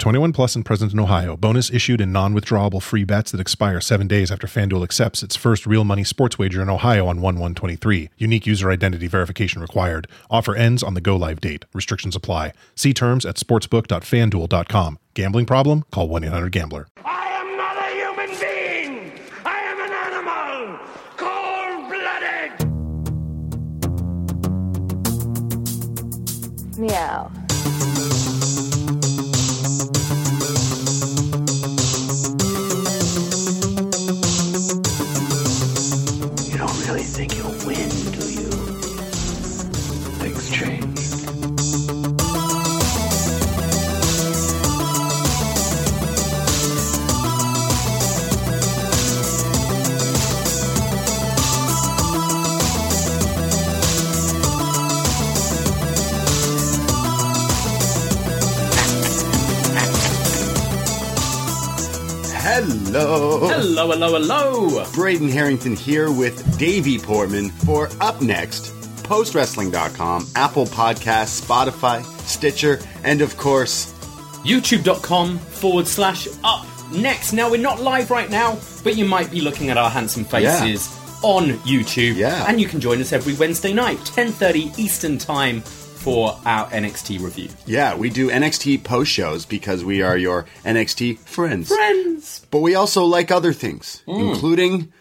21 plus and present in Ohio. Bonus issued in non-withdrawable free bets that expire seven days after FanDuel accepts its first real money sports wager in Ohio on 1-1-23. Unique user identity verification required. Offer ends on the go-live date. Restrictions apply. See terms at sportsbook.fanduel.com. Gambling problem? Call 1-800-GAMBLER. I am not a human being! I am an animal! Cold blooded! Meow. Hello. Hello, hello, hello. Braden Herrington here with Davie Portman for Up Next, postwrestling.com, Apple Podcasts, Spotify, Stitcher, and of course, YouTube.com forward slash up next. Now, we're not live right now, but you might be looking at our handsome faces on YouTube. Yeah. And you can join us every Wednesday night, 10.30 Eastern Time for our NXT review. yeah, we do NXT post shows because we are your NXT friends. Friends. But we also like other things, mm. including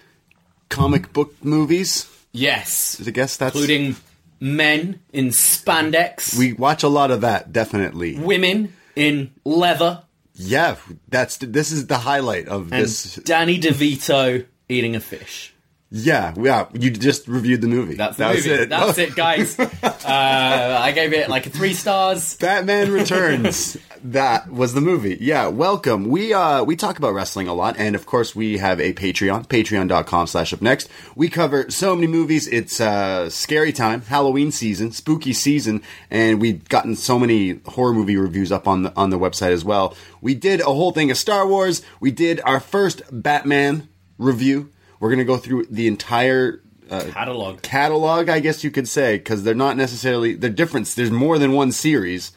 comic book movies. Yes. I guess that's. Including men in spandex, We watch a lot of that, definitely. women in leather, Yeah, that's this is the highlight of and this. Danny DeVito eating a fish. Yeah, yeah. You just reviewed the movie. That's the That was movie. it. That's it, guys. uh, I gave it like three stars. Batman Returns. that was the movie. Yeah, welcome. We uh we talk about wrestling a lot, and of course we have a Patreon, patreon.com slash up next. We cover so many movies. It's uh scary time, Halloween season, spooky season, and we've gotten so many horror movie reviews up on the on the website as well. We did a whole thing of Star Wars. We did our first Batman review. We're gonna go through the entire Catalog. catalog, I guess you could say, because they're not necessarily they're different. There's more than one series.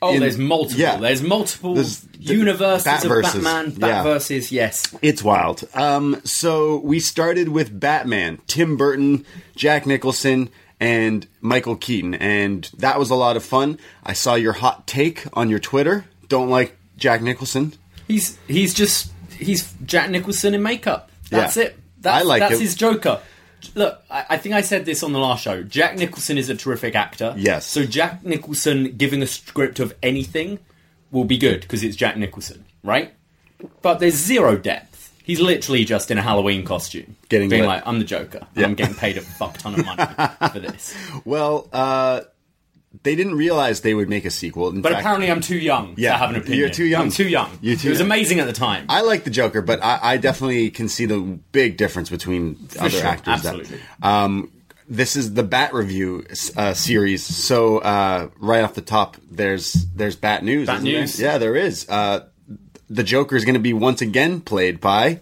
Oh, in- there's multiple. yeah. There's multiple There's the- universes Batverses. of Batman. Yeah. Batverses, yes. It's wild. Um, so we started with Batman, Tim Burton, Jack Nicholson, and Michael Keaton, and that was a lot of fun. I saw your hot take on your Twitter. Don't like Jack Nicholson. He's he's just he's Jack Nicholson in makeup. That's Yeah. it. That's, I like that's him. his Joker. Look, I, I think I said this on the last show. Jack Nicholson is a terrific actor. Yes. So Jack Nicholson giving a script of anything will be good because it's Jack Nicholson, right? But there's zero depth. He's literally just in a Halloween costume, Getting being lit. like, "I'm the Joker. and I'm getting paid a fuck ton of money for this." Well, uh, they didn't realize they would make a sequel. In But fact, apparently, I'm too young Yeah, to have an opinion. you're too young. I'm too young. You're too it was young. amazing at the time. I like the Joker, but I, I definitely can see the big difference between other sure, actors. that- absolutely. um, this is the Bat Review uh, series, so uh, right off the top, there's there's Bat News. Bat isn't there? News. Yeah, there is. Uh, the Joker is going to be once again played by.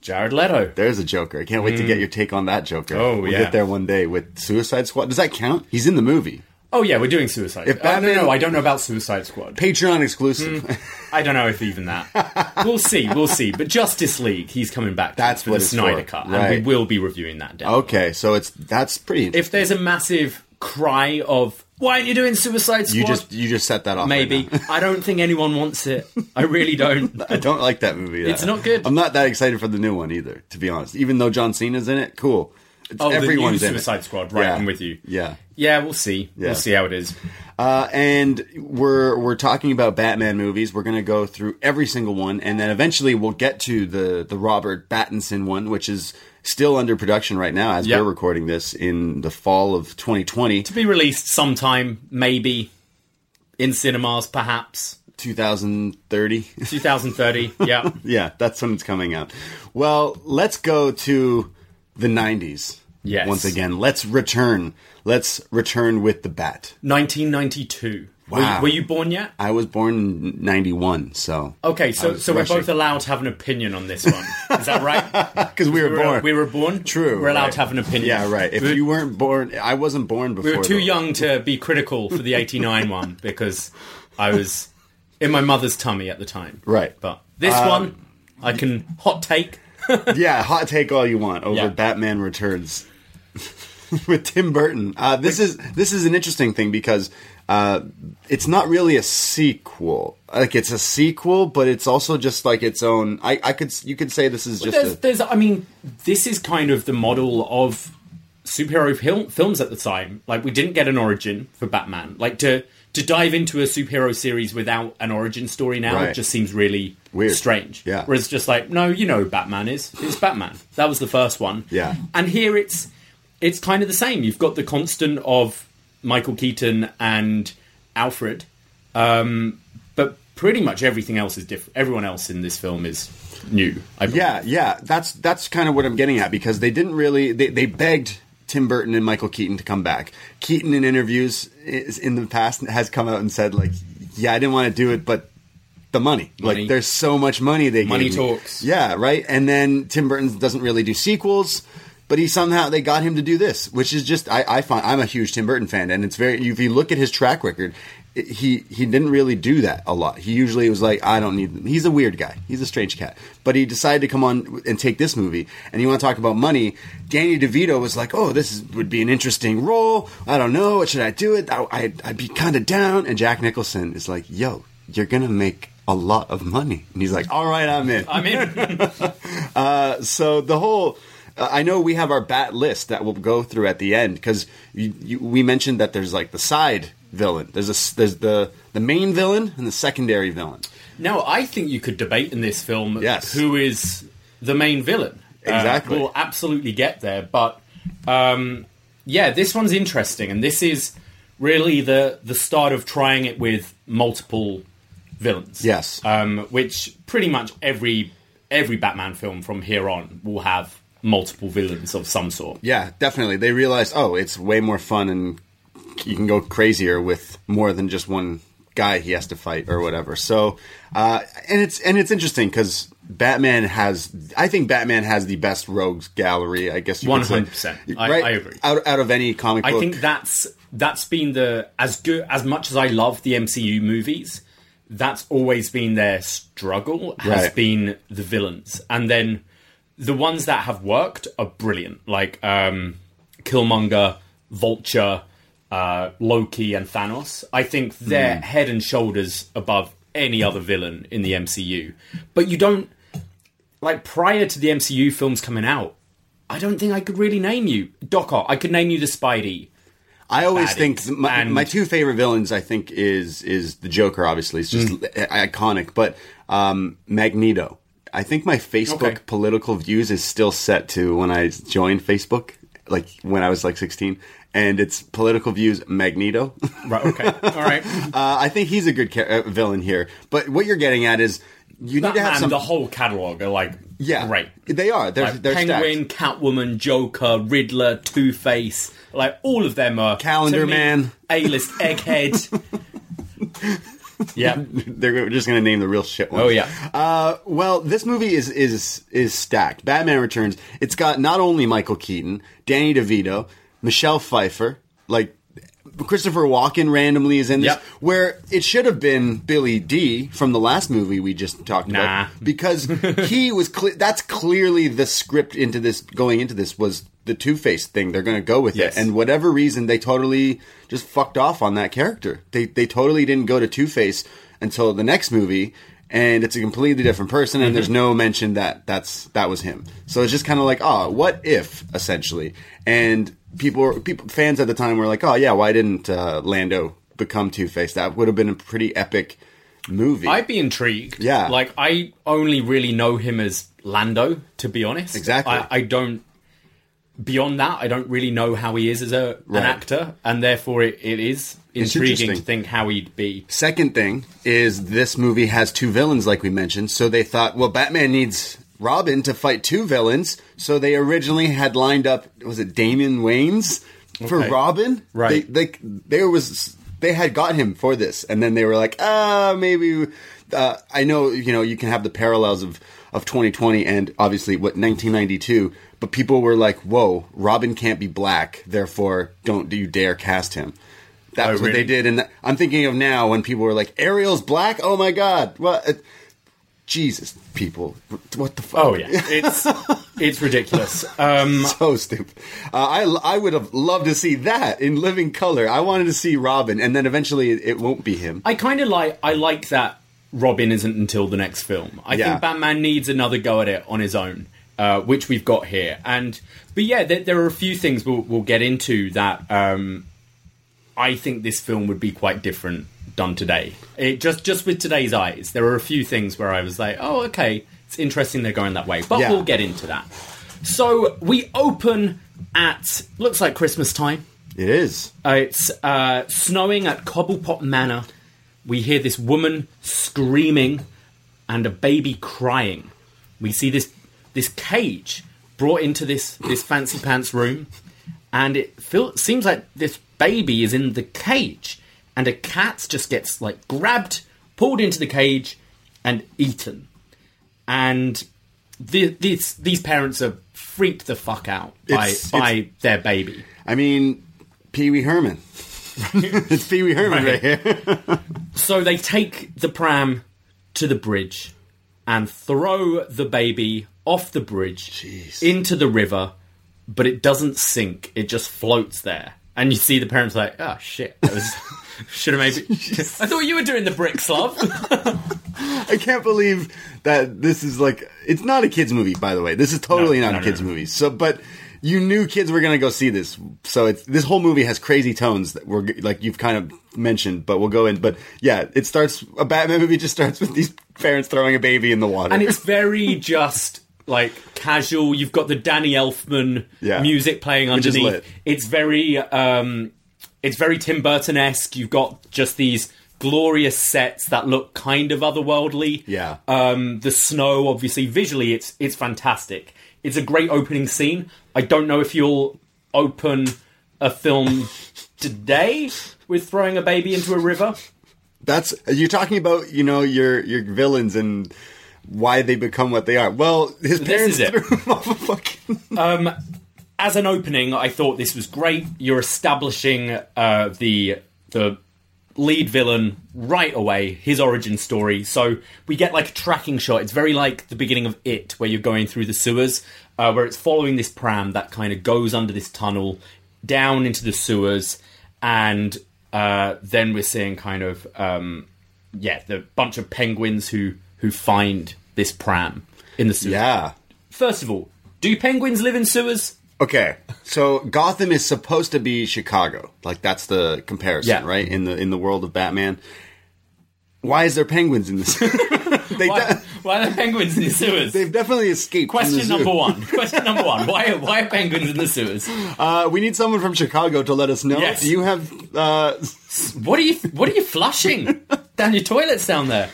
Jared Leto. There's a Joker. I can't wait to get your take on that Joker. Oh, we'll yeah. get there one day with Suicide Squad. Does that count? He's in the movie. Oh yeah, we're doing Suicide. If oh, Batman, Batman- no, no, I don't know about Suicide Squad. Patreon exclusive. Hmm. I don't know if even that. we'll see, we'll see. But Justice League, he's coming back. That's for what the Snyder for, cut, right. and we will be reviewing that. Down. okay, so it's that's pretty. If there's a massive cry of "Why aren't you doing Suicide Squad?" you just you just set that off. right maybe. now. I don't think anyone wants it. I really don't. I don't like that movie. It's not good. I'm not that excited for the new one either, to be honest. Even though John Cena's in it, cool. It's, Oh, everyone's the new. Suicide Squad. Right, Yeah. I'm with you. Yeah. Yeah, we'll see. Yeah. We'll see how it is. Uh, and we're we're talking about Batman movies. We're gonna go through every single one, and then eventually we'll get to the the Robert Pattinson one, which is still under production right now as Yeah. we're recording this in the fall of 2020, To be released sometime, maybe in cinemas, perhaps 2030. 2030. yeah. yeah, that's when it's coming out. Well, let's go to the 90s. Yes. Once again, let's return. Let's return with the bat. 1992. Were, Wow. were you born yet? I was born in 91, so. Okay, so so we're both allowed to have an opinion on this one. Is that right? Because we were we were, born. we were born. True. We're allowed right. to have an opinion. Yeah, right. If we, you weren't born, I wasn't born before. we were too young to be critical for the 89 one because I was in my mother's tummy at the time. Right. But this Um, one, I can hot take. Yeah, hot take all you want over Yeah. Batman Returns with Tim Burton. Uh, this is this is an interesting thing because uh, it's not really a sequel. Like it's a sequel, but it's also just like its own. I, I could you could say this is just there's, a, there's, I mean, this is kind of the model of superhero fil- films at the time. Like, we didn't get an origin for Batman. Like to to dive into a superhero series without an origin story now Right. just seems really Weird. strange. Yeah. Whereas just like, no, you know, who Batman is it's Batman. That was the first one. Yeah. And here it's it's kind of the same. You've got the constant of Michael Keaton and Alfred, um, but pretty much everything else is different. Everyone else in this film is new. I. Yeah, yeah, that's that's kind of what I'm getting at because they didn't really they, they begged Tim Burton and Michael Keaton to come back. Keaton in interviews is, in the past has come out and said like, "Yeah, I didn't want to do it, but the money, Money. like there's so much money they Money gave me." talks. Yeah, right. And then Tim Burton doesn't really do sequels. But he somehow they got him to do this, which is just I, I find I'm a huge Tim Burton fan, and it's very if you look at his track record, it- he he didn't really do that a lot. He usually was like I don't need. He's a weird guy. He's a strange cat. But he decided to come on and take this movie, and you want to talk about money? Danny DeVito was like, oh, this is, would be an interesting role. I don't know. What should I do it? I, I'd, I'd be kind of down. And Jack Nicholson is like, yo, you're gonna make a lot of money, and he's like, all right, I'm in I'm in. uh, so the whole uh, I know we have our bat list that we'll go through at the end because we mentioned that there's like the side villain. There's a there's the the main villain and the secondary villain. Now, I think you could debate in this film Yes. who is the main villain. Uh, Exactly. we'll absolutely get there, but um, yeah, this one's interesting, and this is really the the start of trying it with multiple villains. Yes. um, which pretty much every every Batman film from here on will have multiple villains of some sort. Yeah, definitely. They realized oh, it's way more fun and you can go crazier with more than just one guy he has to fight or whatever. So, uh, and it's and it's interesting because Batman has. I think Batman has the best rogues gallery. I guess you could say. 100%. I- I agree. Out, out of any comic book. I book, think that's that's been the as good as much as I love the MCU movies. That's always been their struggle. Has Right. been the villains, and then the ones that have worked are brilliant, like um, Killmonger, Vulture, uh, Loki, and Thanos. I think they're head and shoulders above any other villain in the MCU. But you don't like prior to the MCU films coming out. I don't think I could really name you Doc Ock. I could name you the Spidey. I always baddies. think my, And- my two favorite villains. I think is is the Joker. Obviously, it's just Mm. iconic. But um, Magneto. I think my Facebook Okay. political views is still set to when I joined Facebook, like when I was like sixteen, and it's political views Magneto. Right. Okay. All right. uh, I think he's a good ca- uh, villain here. But what you're getting at is you need to have Batman, some. the whole catalog are like yeah, great. They are. They're Like they're Penguin, stacked. Catwoman, Joker, Riddler, Two Face, like all of them are Calendar Man. A-list egghead. yeah. They're just going to name the real shit ones. Oh yeah. Uh, well, this movie is is is stacked. Batman Returns. It's got not only Michael Keaton, Danny DeVito, Michelle Pfeiffer. Like Christopher Walken randomly is in this, Yep. where it should have been Billy Dee from the last movie we just talked Nah. about, because he was. Cle- that's clearly the script into this. Going into this was the Two Face thing. They're going to go with Yes. it, and whatever reason, they totally just fucked off on that character. They they totally didn't go to Two Face until the next movie. And it's a completely different person, and there's no mention that that's that was him. So it's just kind of like, oh, what if, essentially? And people, people, fans at the time were like, oh yeah, why didn't uh, Lando become Two Face? That would have been a pretty epic movie. I'd be intrigued. Yeah. Like, I only really know him as Lando, to be honest. Exactly. I, I don't. Beyond that, I don't really know how he is as a, Right. an actor, and therefore it, it is intriguing to think how he'd be. Second thing is this movie has two villains, like we mentioned. So they thought, well, Batman needs Robin to fight two villains. So they originally had lined up, was it Damian Wayans for Okay. Robin? Right. They, they, there was, they had got him for this, and then they were like, ah, maybe. Uh, I know, you know, you can have the parallels of of 2020 and obviously what 1992, but people were like, "Whoa, Robin can't be black, therefore don't do you dare cast him." That Oh, was what really? they did, and I'm thinking of now when people were like, "Ariel's black." Oh my god! What? Jesus, people, what the fuck? Oh yeah, it's it's ridiculous. Um, so stupid. Uh, I I would have loved to see that in living color. I wanted to see Robin, and then eventually it, it won't be him. I kind of like I like that Robin isn't until the next film. I Yeah. think Batman needs another go at it on his own, uh, which we've got here. And but yeah, there, there are a few things we'll, we'll get into that um, I think this film would be quite different done today. It just just with today's eyes, there are a few things where I was like, oh okay, it's interesting they're going that way. But Yeah. we'll get into that. So we open at looks like Christmas time. It is. Uh, it's uh, snowing at Cobblepot Manor. We hear this woman screaming and a baby crying. We see this this cage brought into this this fancy pants room, and it feel, seems like this baby is in the cage, and a cat just gets like grabbed, pulled into the cage, and eaten. And the, these these parents are freaked the fuck out by It's- by their baby. I mean, Pee Wee Herman. it's Pee Wee Herman right, Right. here. So they take the pram to the bridge and throw the baby off the bridge Jeez. into the river, but it doesn't sink. It just floats there. And you see the parents like, oh shit, that was should have maybe. I thought you were doing the bricks, love. I can't believe that this is like it's not a kids movie by the way. This is totally No, not no, a kids no. movie. So but you knew kids were going to go see this. So it's this whole movie has crazy tones that were like you've kind of mentioned, but we'll go in but yeah, it starts a Batman movie just starts with these parents throwing a baby in the water. and it's very just like casual. You've got the Danny Elfman Yeah. music playing underneath. It's very um, it's very Tim Burton esque. You've got just these glorious sets that look kind of otherworldly. Yeah. Um, the snow, obviously, visually, it's it's fantastic. It's a great opening scene. I don't know if you'll open a film today with throwing a baby into a river. That's you're talking about, you know, your your villains and why they become what they are. Well, his parents threw him off a fucking as an opening, I thought this was great. You're establishing uh, the the lead villain right away, his origin story. So we get like a tracking shot. It's very like the beginning of It, where you're going through the sewers, uh, where it's following this pram that kind of goes under this tunnel down into the sewers, and uh, then we're seeing kind of um, yeah, the bunch of penguins who who find this pram in the sewers. Yeah. First of all, do penguins live in sewers? Okay, so Gotham is supposed to be Chicago. Like that's the comparison, Yeah. right? In the in the world of Batman. Why is there penguins in this? they Why, de- why are there penguins in the sewers? they've definitely escaped. the Question number one. Question number one. Why, why are penguins in the sewers? Uh, we need someone from Chicago to let us know. Yes. Do you have? Uh, What are you What are you flushing down your toilets down there?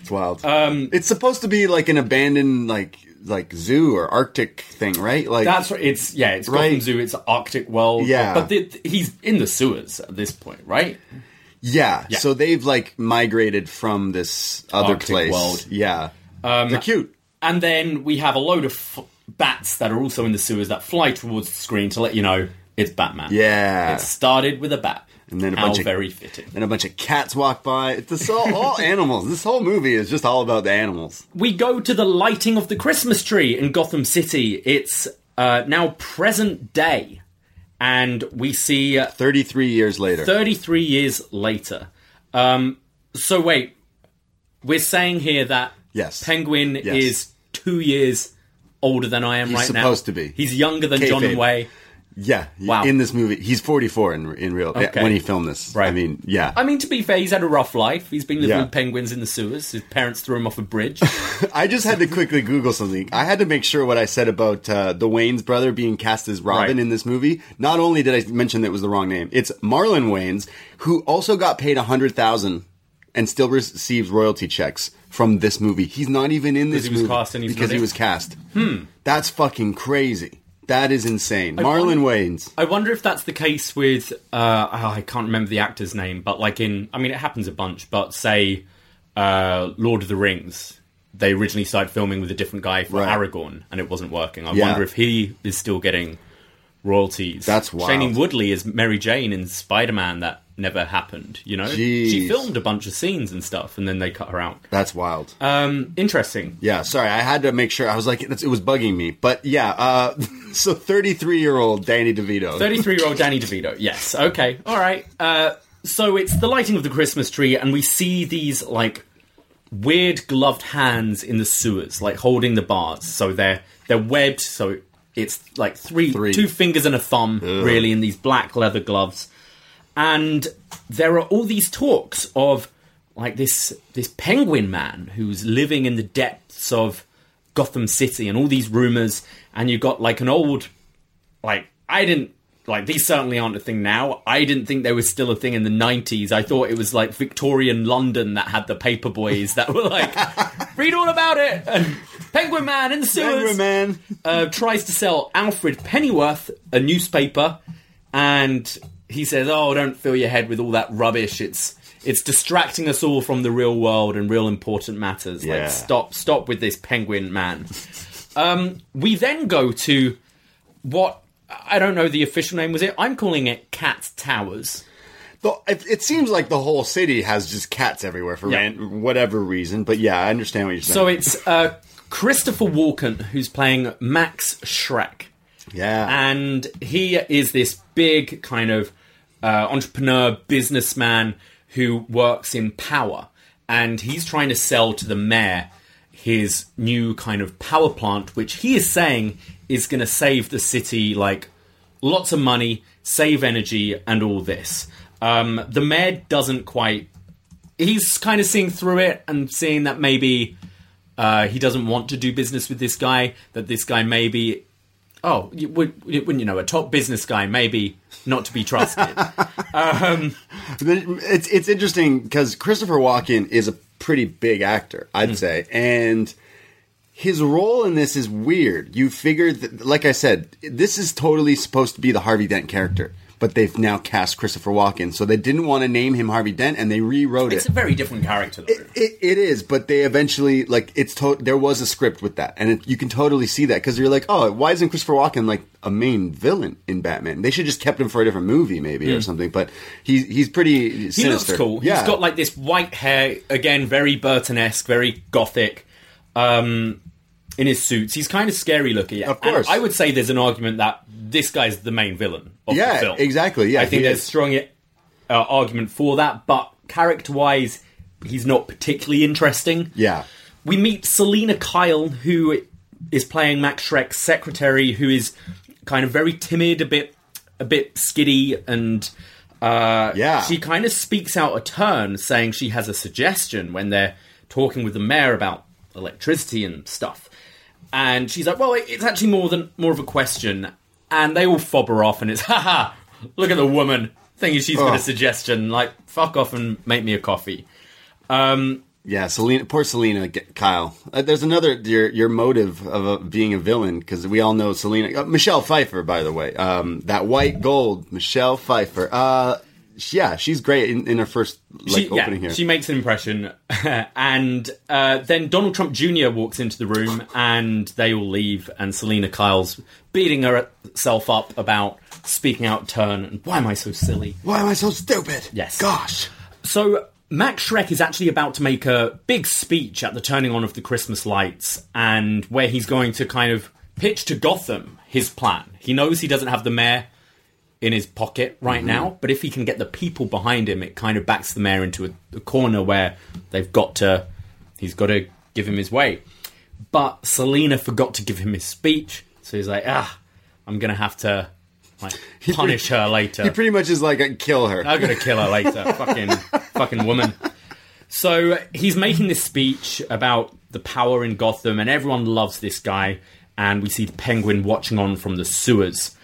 It's wild. Um, it's supposed to be like an abandoned like like zoo or Arctic thing, right? Like That's right. It's yeah. It's Gotham Right. Zoo. It's Arctic world. Yeah. but the, he's in the sewers at this point, right? yeah. Yeah. So they've like migrated from this other Arctic place. world. Yeah. They're cute. And then we have a load of f- bats that are also in the sewers that fly towards the screen to let you know It's Batman. Yeah. It started with a bat. And then a How bunch of- very fitting. and a bunch of cats walk by. It's just all, all animals. This whole movie is just all about the animals. We go to the lighting of the Christmas tree in Gotham City. It's uh, now present day, and we see uh, 33 years later. 33 years later. Um, so wait, we're saying here that Yes. Penguin Yes. is two years older than I am He's right now. supposed to be. He's younger than John Kayfabe. Way. Yeah. Wow. In this movie. He's 44 in, in real, Okay. when he filmed this. Right. I mean, yeah. I mean, to be fair, he's had a rough life. He's been living Yeah. with penguins in the sewers. His parents threw him off a bridge. I just had to quickly Google something. I had to make sure what I said about uh, the Wayans brother being cast as Robin Right. in this movie. Not only did I mention that it was the wrong name, it's Marlon Wayans, who also got paid a hundred thousand and still receives royalty checks from this movie. He's not even in this he was movie cast and he's because he was cast. Hmm. That's fucking crazy. That is insane. wonder- Marlon Wayans. I wonder if that's the case with uh, oh, I can't remember the actor's name, but like in I mean it happens a bunch, but say uh, Lord of the Rings, they originally started filming with a different guy for Right. Aragorn, and it wasn't working. I Yeah. wonder if he is still getting royalties. That's wild. Shailene Woodley is Mary Jane in Spider Man. That never happened. You know, she filmed a bunch of scenes and stuff, and then they cut her out. That's wild. Um, interesting. Yeah, sorry, I had to make sure. I was like, it was bugging me, but yeah. Uh, so, thirty-three-year-old Danny DeVito. 33 year old Danny DeVito. Yes. Okay. All right. Uh, so it's the lighting of the Christmas tree, and we see these like weird gloved hands in the sewers, like holding the bars. So they're they're webbed. So it's like three, Three. two fingers and a thumb, really, in these black leather gloves. And there are all these talks of like this this penguin man who's living in the depths of Gotham City, and all these rumors. And you've got like an old like I didn't like these certainly aren't a thing now. I didn't think they were still a thing in the nineties. I thought it was like Victorian London that had the paper boys that were like read all about it and Penguin Man in the sewers Penguin Man. uh, tries to sell Alfred Pennyworth a newspaper, and he says, "Oh, don't fill your head with all that rubbish. It's it's distracting us all from the real world and real important matters. Yeah. Like, stop, stop with this Penguin Man." um, we then go to what I don't know the official name was it. I'm calling it Cat Towers. Though it, it seems like the whole city has just cats everywhere for Yeah. whatever reason. But yeah, I understand what you're saying. So it's uh, Christopher Walken who's playing Max Shreck. yeah, and he is this big kind of uh, entrepreneur businessman who works in power and he's trying to sell to the mayor his new kind of power plant which he is saying is going to save the city like lots of money save energy and all this um, the mayor doesn't quite he's kind of seeing through it and seeing that maybe uh, he doesn't want to do business with this guy. That this guy maybe, oh, wouldn't you know, a top business guy maybe not to be trusted. Um, the- it's it's interesting because Christopher Walken is a pretty big actor, I'd hmm. say, and his role in this is weird. You figure that, like I said, this is totally supposed to be the Harvey Dent character, but they've now cast Christopher Walken, so they didn't want to name him Harvey Dent, and they rewrote it's it. It's a very different character, though. It, it is, but they eventually like it's to- there was a script with that, and it, you can totally see that because you're like, oh, why isn't Christopher Walken like a main villain in Batman? They should just kept him for a different movie, maybe or something. But he's he's pretty Hmm. he looks cool. Yeah, He's got like this white hair, again, very Burton-esque, very gothic. Um, in his suits, he's kind of scary looking. Of And course. I would say there's an argument that this guy's the main villain Yeah, exactly, yeah, I think there's is. strong uh, argument for that, but character-wise, he's not particularly interesting. yeah. we meet Selina Kyle, who is playing Max Shreck's secretary, who is kind of very timid, a bit, a bit skiddy, and uh, Yeah. she kind of speaks out a turn, saying she has a suggestion when they're talking with the mayor about electricity and stuff. And she's like, "Well, it's actually more than more of a question." And they all fob her off, and it's, "Haha! Look at the woman thinking she's got a suggestion. Like, fuck off and make me a coffee." Um, Yeah, Selina, poor Selina, Kyle. Uh, there's another your your motive of uh, being a villain because we all know Selina, uh, Michelle Pfeiffer, by the way, um, that white gold, Michelle Pfeiffer. Yeah, she's great in, in her first like she, opening yeah, here. she makes an impression, and uh, then Donald Trump Jr. walks into the room, and they all leave, and Selina Kyle's beating herself up about speaking out turn, and why am I so silly? Why am I so stupid? Yes. Gosh. So Max Shreck is actually about to make a big speech at the turning on of the Christmas lights, and where he's going to kind of pitch to Gotham his plan. He knows he doesn't have the mayor in his pocket right now, but if he can get the people behind him, it kind of backs the mayor into a, a corner where they've got to, he's got to give him his way. But Selina forgot to give him his speech, so he's like, ah, I'm gonna have to like punish her later. He pretty much is like, kill her. I'm gonna kill her later. fucking, fucking woman. So he's making this speech about the power in Gotham, and everyone loves this guy. And we see the Penguin watching on from the sewers,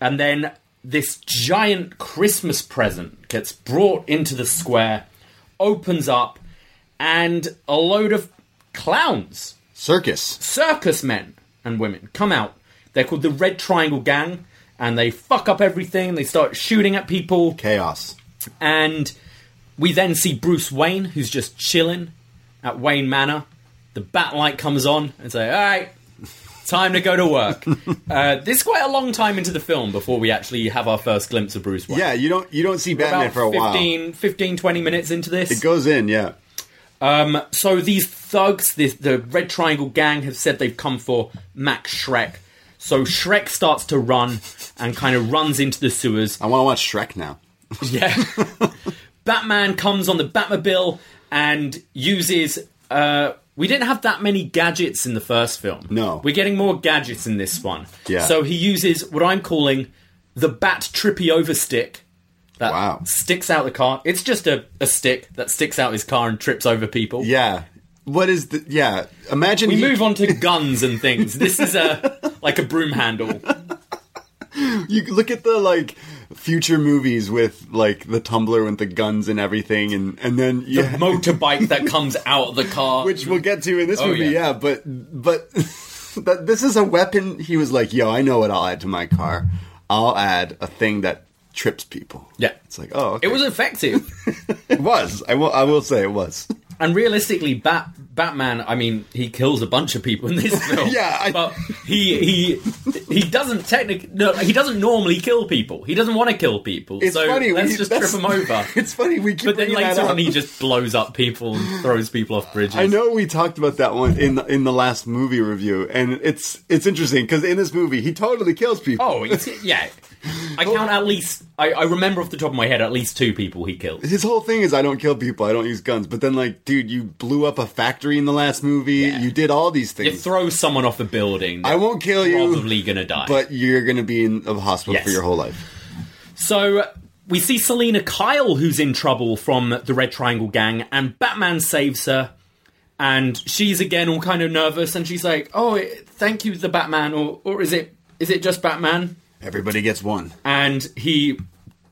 and then this giant Christmas present gets brought into the square, opens up, and a load of clowns Circus. circus men and women come out. They're called the Red Triangle Gang, and they fuck up everything. They start shooting at people, Chaos. and we then see Bruce Wayne, who's just chilling at Wayne Manor. The bat light comes on and say, "All right, time to go to work." uh, this is quite a long time into the film before we actually have our first glimpse of Bruce Wayne. Yeah, you don't you don't see Batman for a while. 15, 15, 20 minutes into this. It goes in, yeah. Um, so these thugs, this, the Red Triangle Gang, have said they've come for Max Shreck. So Shreck starts to run and kind of runs into the sewers. I want to watch Shrek now. Yeah. Batman comes on the Batmobile and uses. Uh, we didn't have that many gadgets in the first film. No. We're getting more gadgets in this one. Yeah. So he uses what I'm calling the Bat Trippy Over Stick. That Wow. sticks out the car. It's just a, a stick that sticks out his car and trips over people. Yeah. What is the yeah? Imagine We he- move on to guns and things. This is a like a broom handle. You look at the like future movies with like the tumbler with the guns and everything, and and then The yeah, motorbike that comes out of the car. which we'll get to in this Oh, movie. yeah. Yeah, but but that this is a weapon. He was like, "Yo, I know what I'll add to my car. I'll add a thing that trips people." Yeah. it's like, oh, okay. it was effective. it was. I will. I will say it was. And realistically, Bat Batman, I mean, he kills a bunch of people in this film. Yeah, I- but he he he doesn't technically no, he doesn't normally kill people. He doesn't want to kill people. It's so funny. let's we- just trip him over. It's funny. We keep But then later on, he just blows up people and throws people off bridges. I know we talked about that one in the, in the last movie review, and it's it's interesting because in this movie he totally kills people. Oh, yeah. I count at least. I, I remember off the top of my head at least two people he killed. His whole thing is I don't kill people, I don't use guns. But then, like, dude, you blew up a factory in the last movie. You did all these things. You throw someone off the building. I won't kill you, Probably gonna die. but you're gonna be in a hospital Yes. for your whole life. So we see Selina Kyle, who's in trouble from the Red Triangle Gang, and Batman saves her. And she's again all kind of nervous, and she's like, "Oh, thank you, the Batman," or or is it is it just Batman? Everybody gets one. And he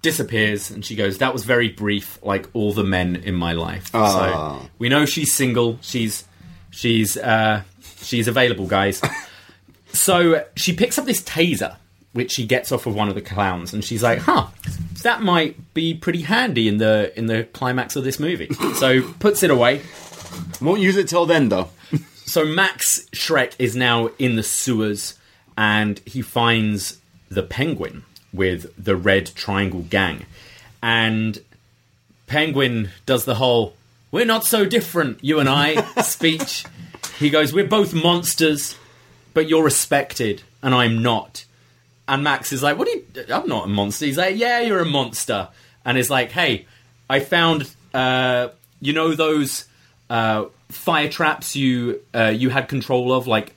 disappears, and she goes, "That was very brief, like all the men in my life." Ah. So we know she's single. She's she's uh, she's available, guys. so she picks up this taser, which she gets off of one of the clowns, and she's like, "Huh, that might be pretty handy in the in the climax of this movie." so puts it away. Won't use it till then, though. So Max Shreck is now in the sewers and he finds the penguin with the red triangle gang. And Penguin does the whole we're not so different, you and I speech. He goes, We're both monsters, but you're respected and I'm not. And Max is like, What are you I'm not a monster. He's like, Yeah, you're a monster. And is like, Hey, I found uh you know those uh fire traps you uh you had control of, like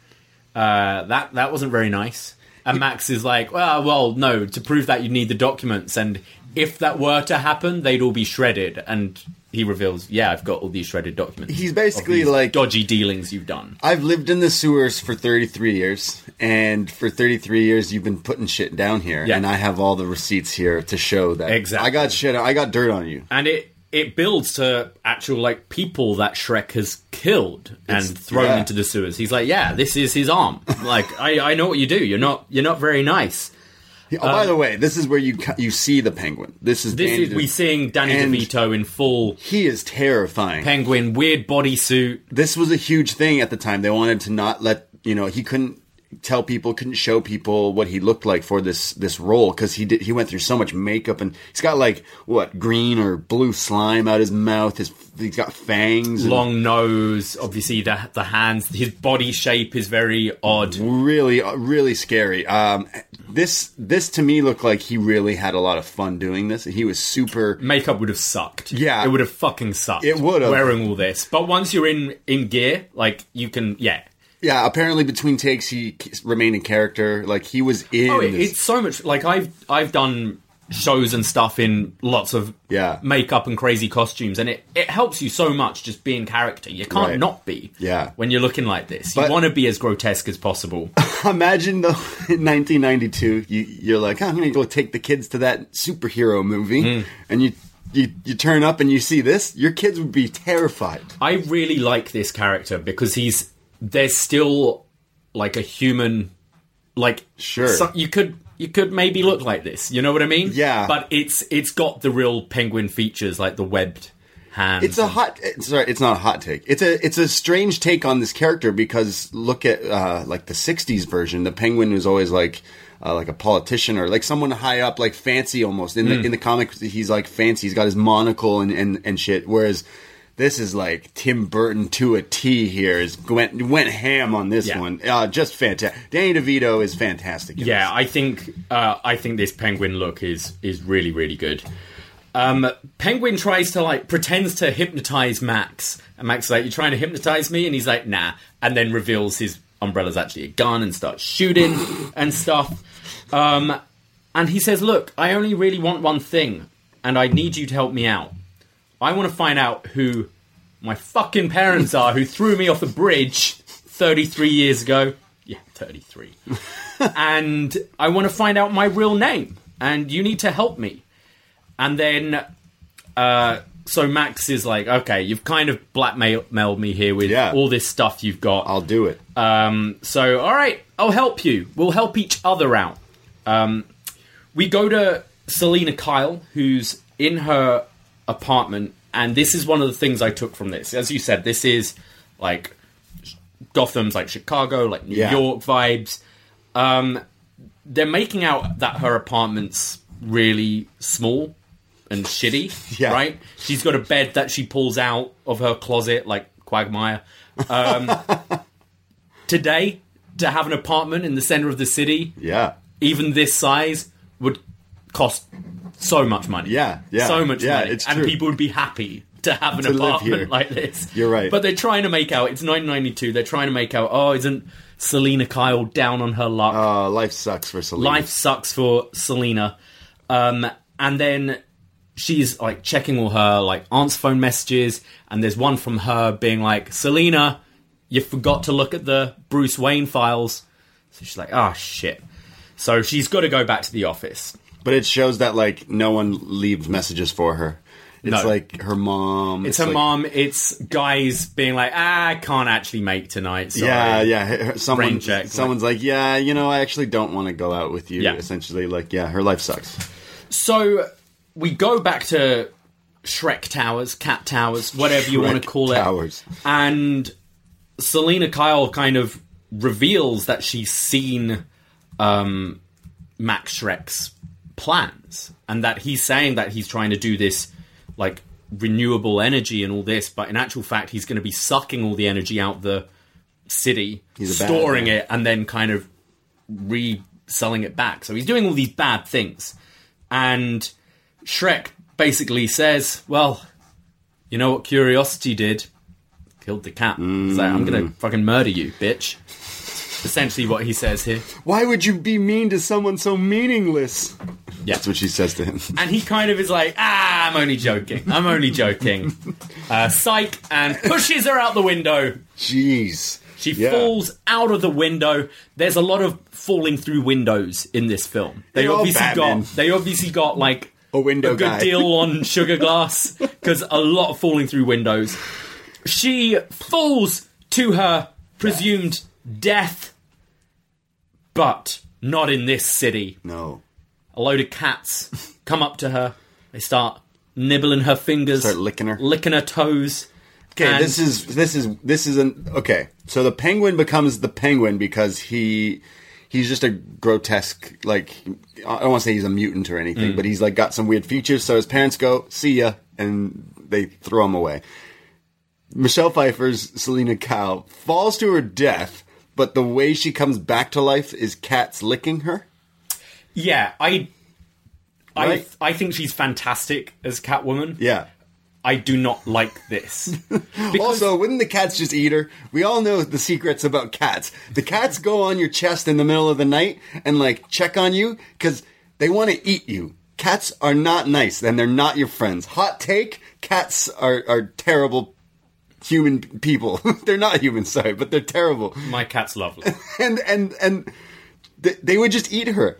uh that that wasn't very nice. And Max is like, well, well, no. To prove that, you need the documents, and if that were to happen, they'd all be shredded. And he reveals, yeah, I've got all these shredded documents. He's basically like- dodgy dealings you've done. I've lived in the sewers for 33 years, and for 33 years you've been putting shit down here, Yeah. and I have all the receipts here to show that Exactly. I got shit. I got dirt on you. and it it builds to actual like people that Shreck has killed and It's- thrown yeah. into the sewers. He's like, yeah, this is his arm. like I I know what you do. You're not you're not very nice. Oh, by um, the way, this is where you you see the penguin. This is This Danny is De- we seeing Danny DeVito in full He is terrifying. penguin, weird bodysuit. this was a huge thing at the time. They wanted to not let you know he couldn't tell people, couldn't show people what he looked like for this this role because he did he went through so much makeup and he's got like what green or blue slime out his mouth. His he's got fangs. and long nose. Obviously, the the hands. His body shape is very odd. really uh, really scary. Um, this this to me looked like he really had a lot of fun doing this. He was super. Makeup would have sucked. Yeah. it would have fucking sucked. It would have. wearing all this. But once you're in in gear, like you can, yeah. Yeah, apparently between takes he remained in character. Like he was in. Oh, it, it's so much. Like I've I've done shows and stuff in lots of Yeah. makeup and crazy costumes, and it it helps you so much just being character. You can't Right. not be. Yeah. when you're looking like this, But- you want to be as grotesque as possible. Imagine though, in 1992, you, you're like, "Oh, I'm going to go take the kids to that superhero movie, Hmm. and you, you you turn up and you see this, your kids would be terrified. I really like this character because he's there's still like a human like Sure. so- you could you could maybe look like this you know what i mean Yeah. but it's it's got the real penguin features like the webbed hands It's a hot. It's, sorry, it's not a hot take. It's a it's a strange take on this character because look at uh, like the '60s version. The Penguin was always like. Uh, like a politician or like someone high up, like fancy almost. In the Hmm. in the comics, he's like fancy. He's got his monocle and, and, and shit. Whereas this is like Tim Burton to a T. Here is went went ham on this Yeah. one. Uh, just fantastic. Danny DeVito is fantastic. yeah this. i think uh i think this penguin look is is really really good um penguin tries to like pretends to hypnotize max and max is like you're trying to hypnotize me and he's like nah and then reveals his umbrella's actually a gun and starts shooting and stuff um and he says look i only really want one thing and i need you to help me out i want to find out who my fucking parents are who threw me off a bridge 33 years ago yeah 33 and I want to find out my real name, and you need to help me. And then, uh, so Max is like, okay, you've kind of blackmailed me here with Yeah. all this stuff you've got. I'll do it. Um, so, all right, I'll help you. We'll help each other out. Um, we go to Selina Kyle, who's in her apartment, and this is one of the things I took from this. As you said, this is like Gotham's like Chicago, like New Yeah. York vibes. Um, they're making out that her apartment's really small and shitty, Yeah. right? She's got a bed that she pulls out of her closet, like Quagmire. Um, today, to have an apartment in the center of the city, yeah. even this size, would cost so much money. Yeah, yeah, so much yeah, money, it's and true. people would be happy to have an To apartment like this. You're right. But they're trying to make out. It's 1992. They're trying to make out. Oh, isn't Selina Kyle down on her luck? Uh, life sucks for Selina. Life sucks for Selina. Um, and then she's like checking all her like aunt's phone messages, and there's one from her being like, "Selina, you forgot to look at the Bruce Wayne files." So she's like, "Oh shit." So she's got to go back to the office. But it shows that like no one leaves messages for her. It's No. like her mom. It's her like- mom. It's guys being like, ah, "I can't actually make tonight." Sorry. Yeah, yeah. her- her- Someone, Rain check, someone's like, yeah, you know, I actually don't want to go out with you. Yeah. Essentially, like, yeah, her life sucks. So we go back to Shreck Towers, Cat Towers, whatever you want Shreck to call it. And Selina Kyle kind of reveals that she's seen um, Max Shreck's plans and that he's saying that he's trying to do this like renewable energy and all this, but in actual fact, he's going to be sucking all the energy out the city, storing man. it, and then kind of reselling it back. So he's doing all these bad things. And Shreck basically says, Well, you know what Curiosity did? Killed the cat. Like, I'm Mm. gonna fucking murder you, bitch. Essentially what he says here. Why would you be mean to someone so meaningless? Yeah. That's what she says to him. And he kind of is like, ah, I'm only joking. I'm only joking. Uh, psych, and pushes her out the window. Jeez. She Yeah. falls out of the window. There's a lot of falling through windows in this film. They obviously got they obviously got like A window a good guy. deal on sugar glass because a lot of falling through windows. She falls to her presumed death, but not in this city. No. A load of cats come up to her. They start nibbling her fingers, Start licking her. licking her toes. Okay, this is this is this is an okay. So the penguin becomes the penguin because he he's just a grotesque like I don't want to say he's a mutant or anything, mm. but he's like got some weird features. So his parents go see ya and they throw him away. Michelle Pfeiffer's Selina Kyle falls to her death, but the way she comes back to life is cats licking her. Yeah, I, I, Right. I think she's fantastic as Catwoman. Yeah. I do not like this. Because- Also, wouldn't the cats just eat her? We all know the secrets about cats. The cats go on your chest in the middle of the night and like check on you because they want to eat you. Cats are not nice and they're not your friends. Hot take: cats are are terrible human people. they're not human, sorry, but they're terrible. my cat's lovely. And and and th- they would just eat her.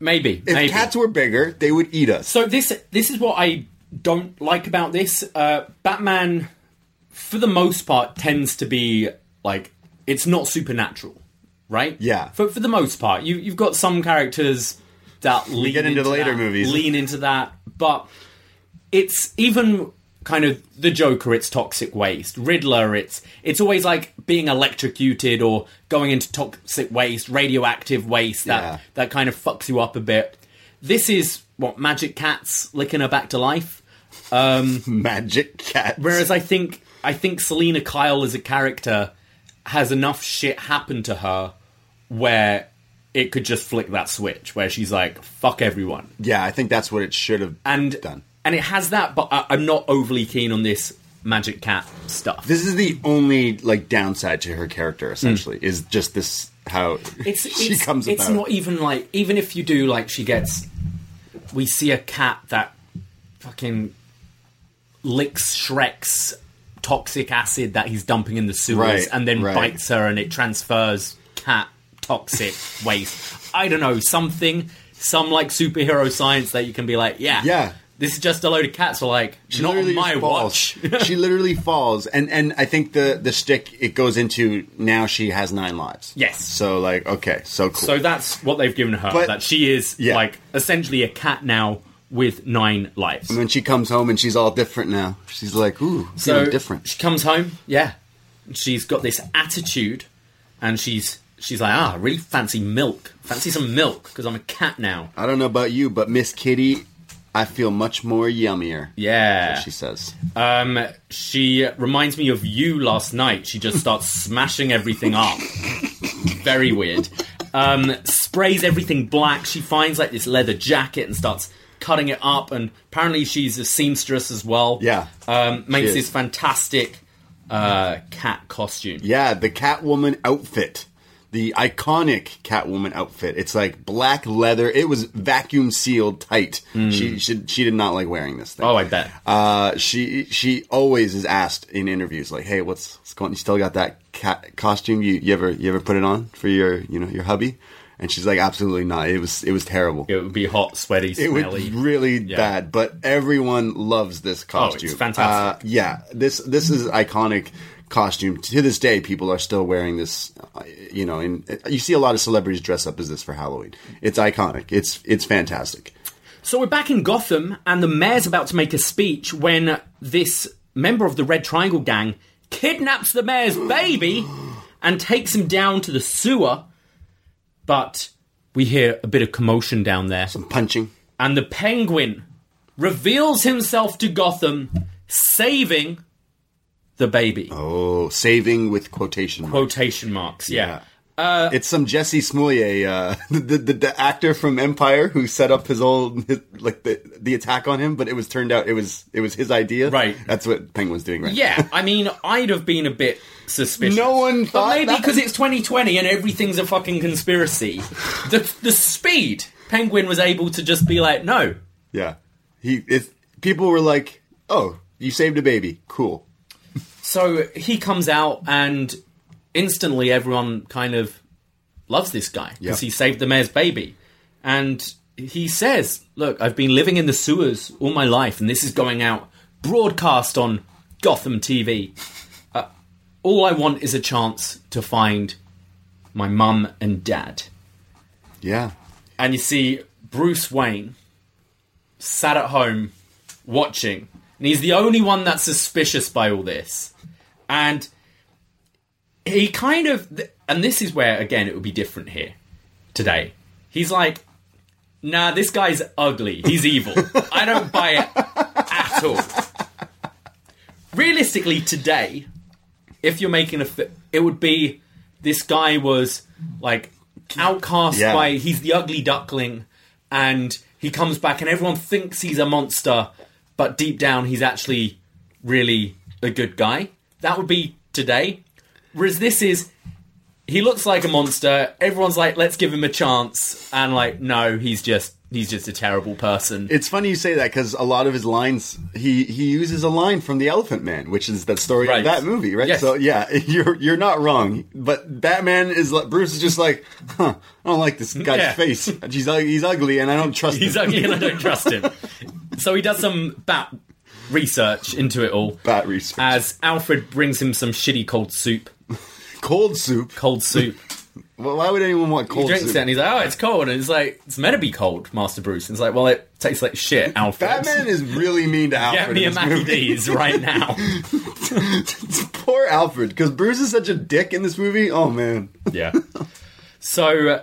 Maybe, If maybe. cats were bigger, they would eat us. So this this is what I don't like about this. Uh, Batman, for the most part, tends to be like it's not supernatural, right? Yeah. For for the most part, you you've got some characters that lean get into the later that, movies. lean into that, but it's even kind of the Joker. It's toxic waste. Riddler. It's it's always like being electrocuted or going into toxic waste, radioactive waste that Yeah. that kind of fucks you up a bit. This is what magic cats licking her back to life. Um, Magic cats. Whereas I think I think Selina Kyle as a character has enough shit happen to her where it could just flick that switch where she's like fuck everyone yeah, I think that's what it should have and done. And it has that but I, I'm not overly keen on this magic cat stuff. This is the only like downside to her character. Hmm. Essentially, is just this how it's she it's, comes it's about. not even like even if you do like she gets we see a cat that fucking licks Shreck's toxic acid that he's dumping in the sewers Right, and then right. bites her and it transfers cat toxic waste. I don't know, something some like superhero science that you can be like, yeah. Yeah. This is just a load of cats or like She not on my falls. watch. she literally falls, and and I think the the stick it goes into now she has nine lives. Yes. So like okay, so cool. So that's what they've given her. But- that she is Yeah. like essentially a cat now with nine lives. and then she comes home and she's all different now. She's like, ooh, so feeling different. she comes home, yeah. She's got this attitude, and she's she's like, ah, I really fancy milk. Fancy some milk because I'm a cat now. I don't know about you, but Miss Kitty, I feel much more yummier. Yeah. She says. Um, she reminds me of you last night. She just starts smashing everything up. Very weird. Um, sprays everything black. She finds like this leather jacket and starts cutting it up. And apparently she's a seamstress as well. Yeah. Um, makes this fantastic uh, cat costume. Yeah, the Catwoman outfit. The iconic Catwoman outfit. It's like black leather. It was vacuum sealed tight. She, she she did not like wearing this thing. Oh, I bet. Uh, she she always is asked in interviews like, "Hey, what's, what's going? You still got that cat costume? You you ever you ever put it on for your you know your hubby?" And she's like, "Absolutely not. It was it was terrible. It would be hot, sweaty, It was really Yeah. bad, but everyone loves this costume. fantastic. Uh, yeah, this this is iconic costume. To this day, people are still wearing this. uh, You know, and you see a lot of celebrities dress up as this for Halloween. It's iconic. It's it's fantastic. So we're back in Gotham, and the mayor's about to make a speech when this member of the Red Triangle gang kidnaps the mayor's baby and takes him down to the sewer. But we hear a bit of commotion down there, Some Punching. and the penguin reveals himself to Gotham, saving the baby. Oh, saving with quotation marks. Quotation marks, yeah. it's some Jussie Smollett, uh, the, the the actor from Empire who set up his old his, like the the attack on him, but it was turned out it was it was his idea. Right. That's what Penguin's doing right. Yeah, I mean, I'd have been a bit suspicious. No one but thought maybe because it's 2020 and everything's a fucking conspiracy. the the speed Penguin was able to just be like, no. Yeah. He it people were like, "Oh, you saved a baby. Cool." So he comes out and instantly everyone kind of loves this guy because Yeah. he saved the mayor's baby, and he says, "Look, I've been living in the sewers all my life, and this is going out broadcast on Gotham TV. Uh, all I want is a chance to find my mum and dad." Yeah. and you see Bruce Wayne sat at home watching, and he's the only one that's suspicious by all this. And he kind of, and this is where again it would be different here today. He's like, nah, this guy's ugly. He's evil. I don't buy it at all. Realistically, today, if you're making a, fi- it would be this guy was like outcast Yeah. by he's the ugly duckling, and he comes back and everyone thinks he's a monster, but deep down he's actually really a good guy. That would be today. Whereas this is he looks like a monster. Everyone's like, let's give him a chance, and like, no, he's just he's just a terrible person. It's funny you say that because a lot of his lines, he he uses a line from the Elephant Man, which is the story Right. of that movie, right? Yes. So yeah, you're you're not wrong. But Batman is like Bruce is just like, huh, I don't like this guy's Yeah. face. He's he's ugly, and I don't trust he's him. ugly, and I don't trust him. so he does some bat research into it all. Bat research. As Alfred brings him some shitty cold soup, cold soup. cold soup. Well, why would anyone want cold soup? He drinks soup? it and he's like, "Oh, it's cold," and it's like, "It's meant to be cold, Master Bruce." And it's like, "Well, it tastes like shit, Alfred." Batman is really mean to Alfred. Get me a in this Mackie movie. D's right now. Poor Alfred, because Bruce is such a dick in this movie. Oh man, Yeah. So, uh,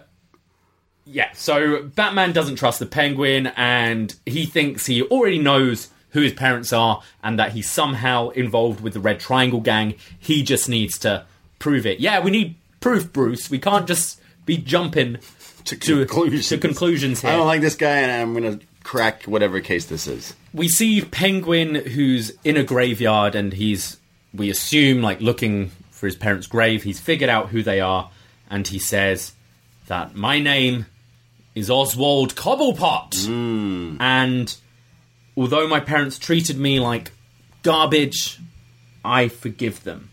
yeah. So Batman doesn't trust the Penguin, and he thinks he already knows who his parents are, and that he's somehow involved with the Red Triangle Gang. He just needs to prove it. Yeah, we need proof, Bruce. We can't just be jumping to conclusions. to conclusions here. I don't like this guy, and I'm gonna crack whatever case this is. we see Penguin who's in a graveyard and he's we assume like looking for his parents' grave. He's figured out who they are and he says that my name is Oswald Cobblepot. Hmm. And although my parents treated me like garbage, I forgive them.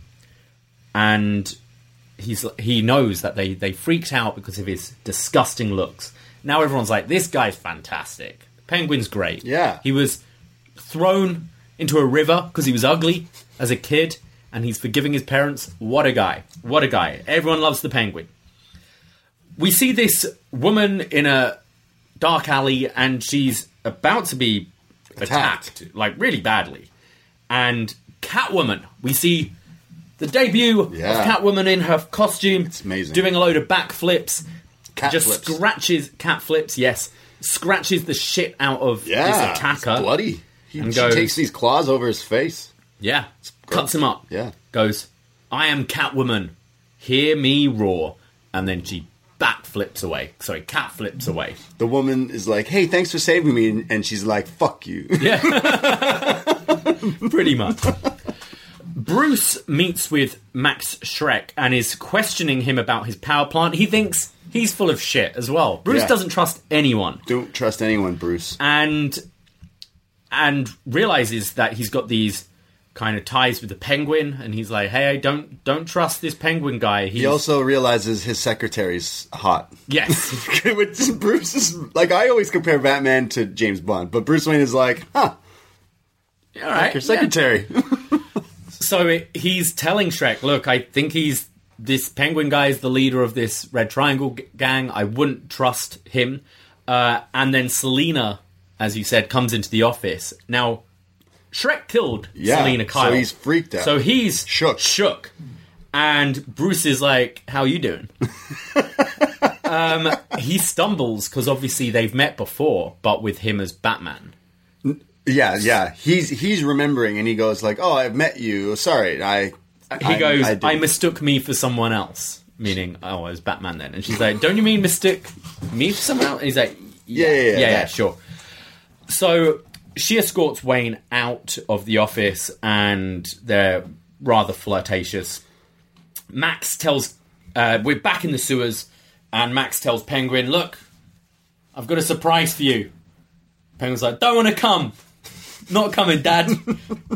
And he's he knows that they they freaked out because of his disgusting looks. Now everyone's like, this guy's fantastic. Penguin's great. Yeah. he was thrown into a river because he was ugly as a kid, and he's forgiving his parents. What a guy! What a guy! Everyone loves the penguin. We see this woman in a dark alley, and she's about to be attacked, Attacked. like really badly. And Catwoman, we see the debut Yeah. of Catwoman in her costume. It's amazing. Doing a load of backflips. Cat just flips. scratches cat flips, yes. Scratches the shit out of Yeah, this attacker. bloody. He, And she goes- takes these claws over his face. Yeah. Cuts him up. Yeah. Goes, I am Catwoman. Hear me roar. And then she backflips away. Sorry, cat flips away. The woman is like, "Hey, thanks for saving me," and she's like, "Fuck you." Yeah, pretty much. Bruce meets with Max Shreck and is questioning him about his power plant. He thinks he's full of shit as well. Bruce Yeah. doesn't trust anyone. Don't trust anyone, Bruce. and and realizes that he's got these kind of ties with the penguin and he's like hey don't don't trust this penguin guy he's He also realizes his secretary's hot. yes Which Bruce is like, I always compare Batman to James Bond, but Bruce Wayne is like, "Huh, all right your yeah. secretary." so it, he's telling shreck look i think he's this penguin guy is the leader of this red triangle g- gang i wouldn't trust him uh, and then selina as you said comes into the office now shreck killed Yeah, selina so he's freaked out. so he's Shook. shook and bruce is like how are you doing um, he stumbles because obviously they've met before but with him as batman yeah, yeah. He's he's remembering, and he goes like, "Oh, I've met you. Sorry, I." he I- goes, I I, didn't." mistook me for someone else. Meaning, oh, I was Batman then. And she's like, don't you mean mistook me for someone else? And he's like, Yeah, yeah, yeah, yeah, yeah. sure. So she escorts Wayne out of the office and they're rather flirtatious. Max tells, uh, we're back in the sewers, and Max tells Penguin, look, I've got a surprise for you. Penguin's like, don't want to come. Not coming, Dad.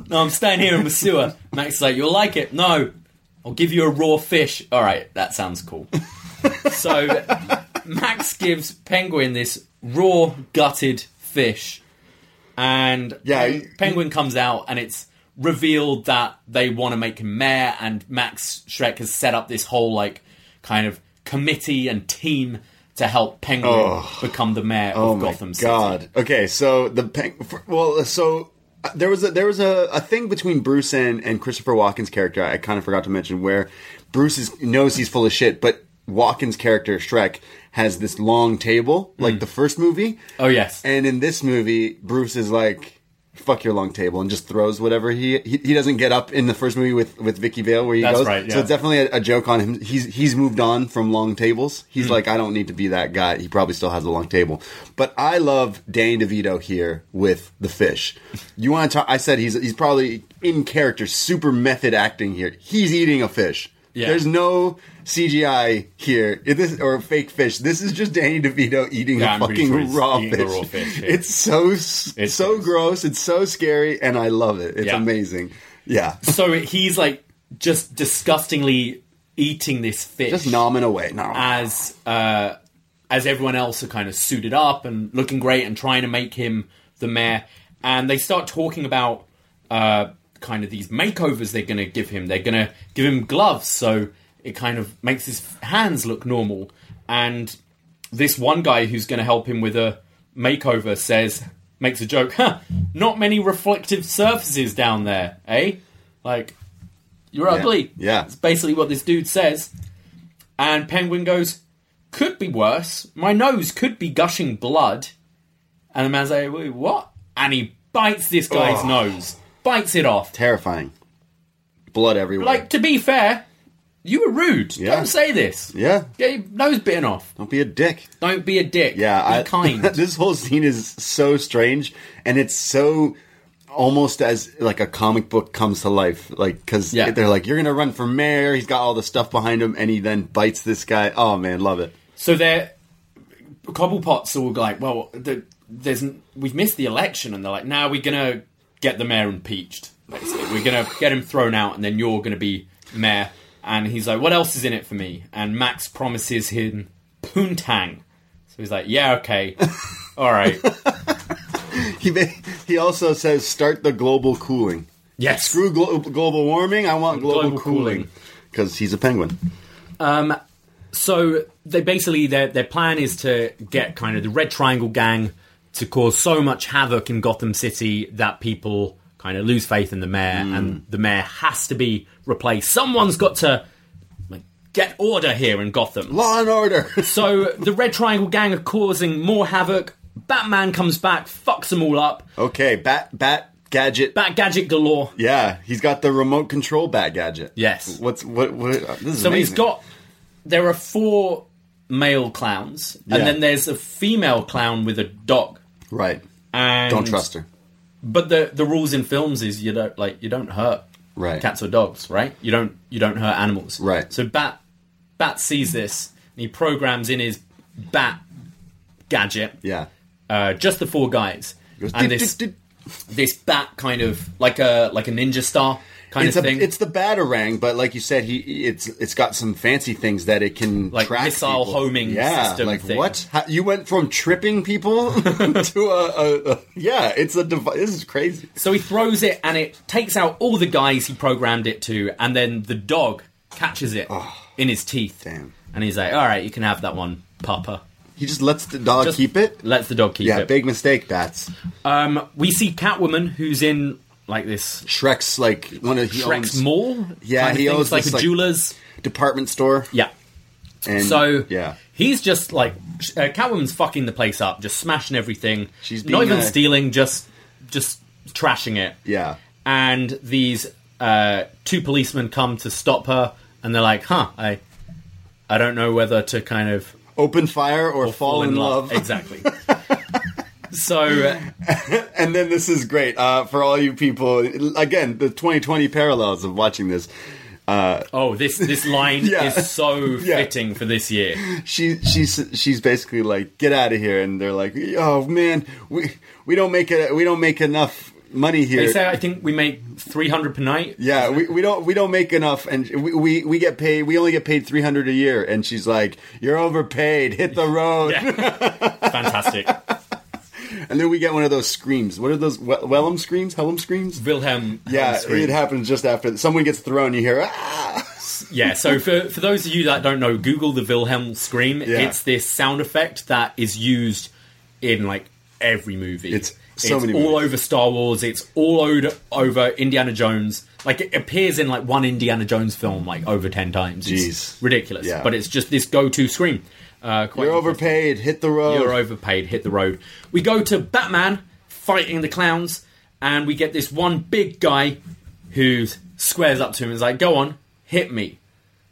no, I'm staying here in the sewer. Max is like, you'll like it. No, I'll give you a raw fish. All right, that sounds cool. so Max gives Penguin this raw, gutted fish, and Yeah, Pen- he- Penguin comes out, and it's revealed that they want to make him mayor, and Max Shreck has set up this whole like kind of committee and team to help Penguin become the mayor Oh of Gotham City. god. Okay, so the peng- well, so uh, there was a there was a, a thing between Bruce and, and Christopher Walken's character. I kind of forgot to mention where Bruce is, knows he's full of shit, but Walken's character Shreck has this long table, like the first movie. Oh yes, And in this movie, Bruce is like, "Fuck your long table," and just throws whatever he he, he doesn't get up in the first movie with with Vicki Vale where he That's goes. right, So it's definitely a, a joke on him. He's he's moved on from long tables. He's Hmm. like, I don't need to be that guy. He probably still has a long table. But I love Danny DeVito here with the fish. You want to talk? I said he's he's probably in character, super method acting here. He's eating a fish. Yeah. There's no CGI here, It is, or fake fish. This is just Danny DeVito eating Yeah, a I'm fucking sure raw eating fish. raw fish, yeah. It's so It's so gross. gross. It's so scary, and I love it. It's amazing. Yeah, so he's like just disgustingly eating this fish. just nomming away. No, as uh, as everyone else are kind of suited up and looking great and trying to make him the mayor. And they start talking about uh, kind of these makeovers they're going to give him. They're going to give him gloves so it kind of makes his hands look normal. And this one guy who's going to help him with a makeover says, makes a joke, huh, not many reflective surfaces down there, eh? Like, you're ugly. Yeah. That's basically what this dude says. And Penguin goes, could be worse. My nose could be gushing blood. And the man's like, Wait, what? And he bites this guy's nose, bites it off. terrifying. Blood everywhere. Like, to be fair, you were rude. Yeah. Don't say this. yeah, Get your nose bitten off. don't be a dick. Don't be a dick. Yeah, be I, kind. this whole scene is so strange, and it's so almost as like a comic book comes to life. Like because Yeah. they're like, "You're gonna run for mayor." He's got all the stuff behind him, and he then bites this guy. Oh man, love it. So they're Cobblepot's all like, well, the, there's we've missed the election, and they're like, now we're gonna get the mayor impeached. Basically, we're gonna get him thrown out, and then you're gonna be mayor. And he's like, what else is in it for me? And Max promises him poontang. So he's like, yeah, okay, all right, He ma- he also says, "Start the global cooling." yes. Screw glo- global warming. I want global, Global cooling cooling. because he's a penguin. Um, So they basically their their plan is to get kind of the Red Triangle gang to cause so much havoc in Gotham City that people kind of lose faith in the mayor, hmm. and the mayor has to be replaced. Someone's got to like, get order here in Gotham. Law and order. So the Red Triangle gang are causing more havoc. Batman comes back, fucks them all up. okay, bat bat gadget. Bat gadget galore. Yeah, he's got the remote control bat gadget. Yes. What's what? what uh, this is So he's got. There are four male clowns, and Yeah. then there's a female clown with a dog. Right. And Don't trust her. But the the rules in films is you don't like you don't hurt Right. cats or dogs, right? You don't you don't hurt animals, Right. So Bat Bat sees this and he programs in his Bat gadget, Yeah. uh, just the four guys, Goes, and "Dit, this dit, this Bat kind of like a like a ninja star kind It's of a, thing. it's the batarang, but like you said, he it's it's got some fancy things that it can Like track missile people. homing yeah, system like thing. what? How, you went from tripping people to a, a, a yeah, it's a device. This is crazy. so he throws it and it takes out all the guys he programmed it to, and then the dog catches it in his teeth. Oh, Damn. And he's like, "All right, you can have that one, Papa." He just lets the dog Just keep it. Lets the dog keep Yeah, it. Yeah, big mistake. Bats. Um, we see Catwoman, who's in like this Shreck's like one of he Shreck's owns mall. Yeah, kind of he thing. owns It's like this, a like- jeweler's. department store. Yeah. And So yeah, he's just like uh, Catwoman's fucking the place up, just smashing everything. She's not even a- stealing, just just trashing it. yeah. And these uh, two policemen come to stop her, and they're like, "Huh, I, I don't know whether to kind of Open fire or, fall, in love. Exactly. so uh, and then this is great uh, for all you people. Again, the 2020 parallels of watching this. oh, this this line Yeah. is so Yeah. fitting for this year. she she's she's basically like get out of here and they're like oh man we we don't make it we don't make enough money here They say I think we make three hundred per night. yeah we, we don't we don't make enough and we, we we get paid we only get paid 300 a year and she's like you're overpaid hit the road Fantastic. And then we get one of those screams what are those we- Wellham screams Hellum screams Wilhelm. yeah scream. it happens just after someone gets thrown you hear ah Yeah, so for, for those of you that don't know, Google the Wilhelm scream. Yeah. It's this sound effect that is used in like every movie. It's so many all movies. over Star Wars. It's all over, over Indiana Jones. Like it appears in like one Indiana Jones film like over ten times. It's Jeez. ridiculous. Yeah. But it's just this go-to scream. Uh, quite You're overpaid. Hit the road. You're overpaid. Hit the road. We go to Batman fighting the clowns, and we get this one big guy who squares up to him and is like, "Go on, hit me."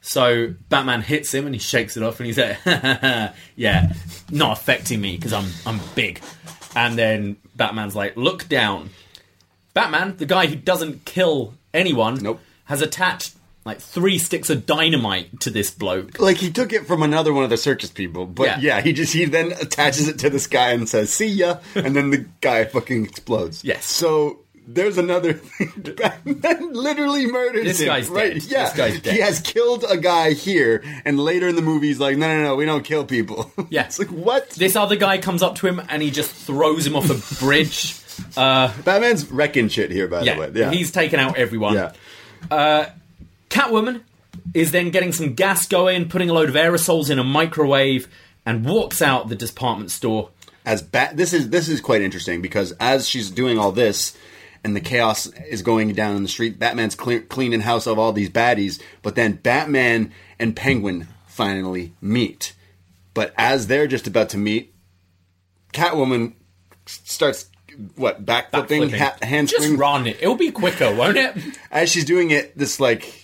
So Batman hits him, and he shakes it off, and he's like, "Yeah, not affecting me because I'm I'm big." And then Batman's like, "Look down." Batman, the guy who doesn't kill anyone, Nope. has attached like three sticks of dynamite to this bloke. like he took it from another one of the circus people, but Yeah. yeah. he just he then attaches it to this guy and says "see ya," and then the guy fucking explodes. Yes. So there's another thing. Batman literally murders This him. guy's right? dead. Yeah, This guy's dead. he has killed a guy here, and later in the movie he's like, "No, no, no, we don't kill people." Yeah. it's like what? This other guy comes up to him and he just throws him off a bridge. Batman's wrecking shit here, by yeah, the way. Yeah, he's taken out everyone. yeah. Uh, Catwoman is then getting some gas going, putting a load of aerosols in a microwave, and walks out the department store. as bat this is this is quite interesting because as she's doing all this and the chaos is going down in the street batman's cle- cleaning house of all these baddies but then batman and penguin finally meet but as they're just about to meet catwoman starts what backflipping Backflipping. ha- Just run it. It'll be quicker, won't it? as she's doing it this like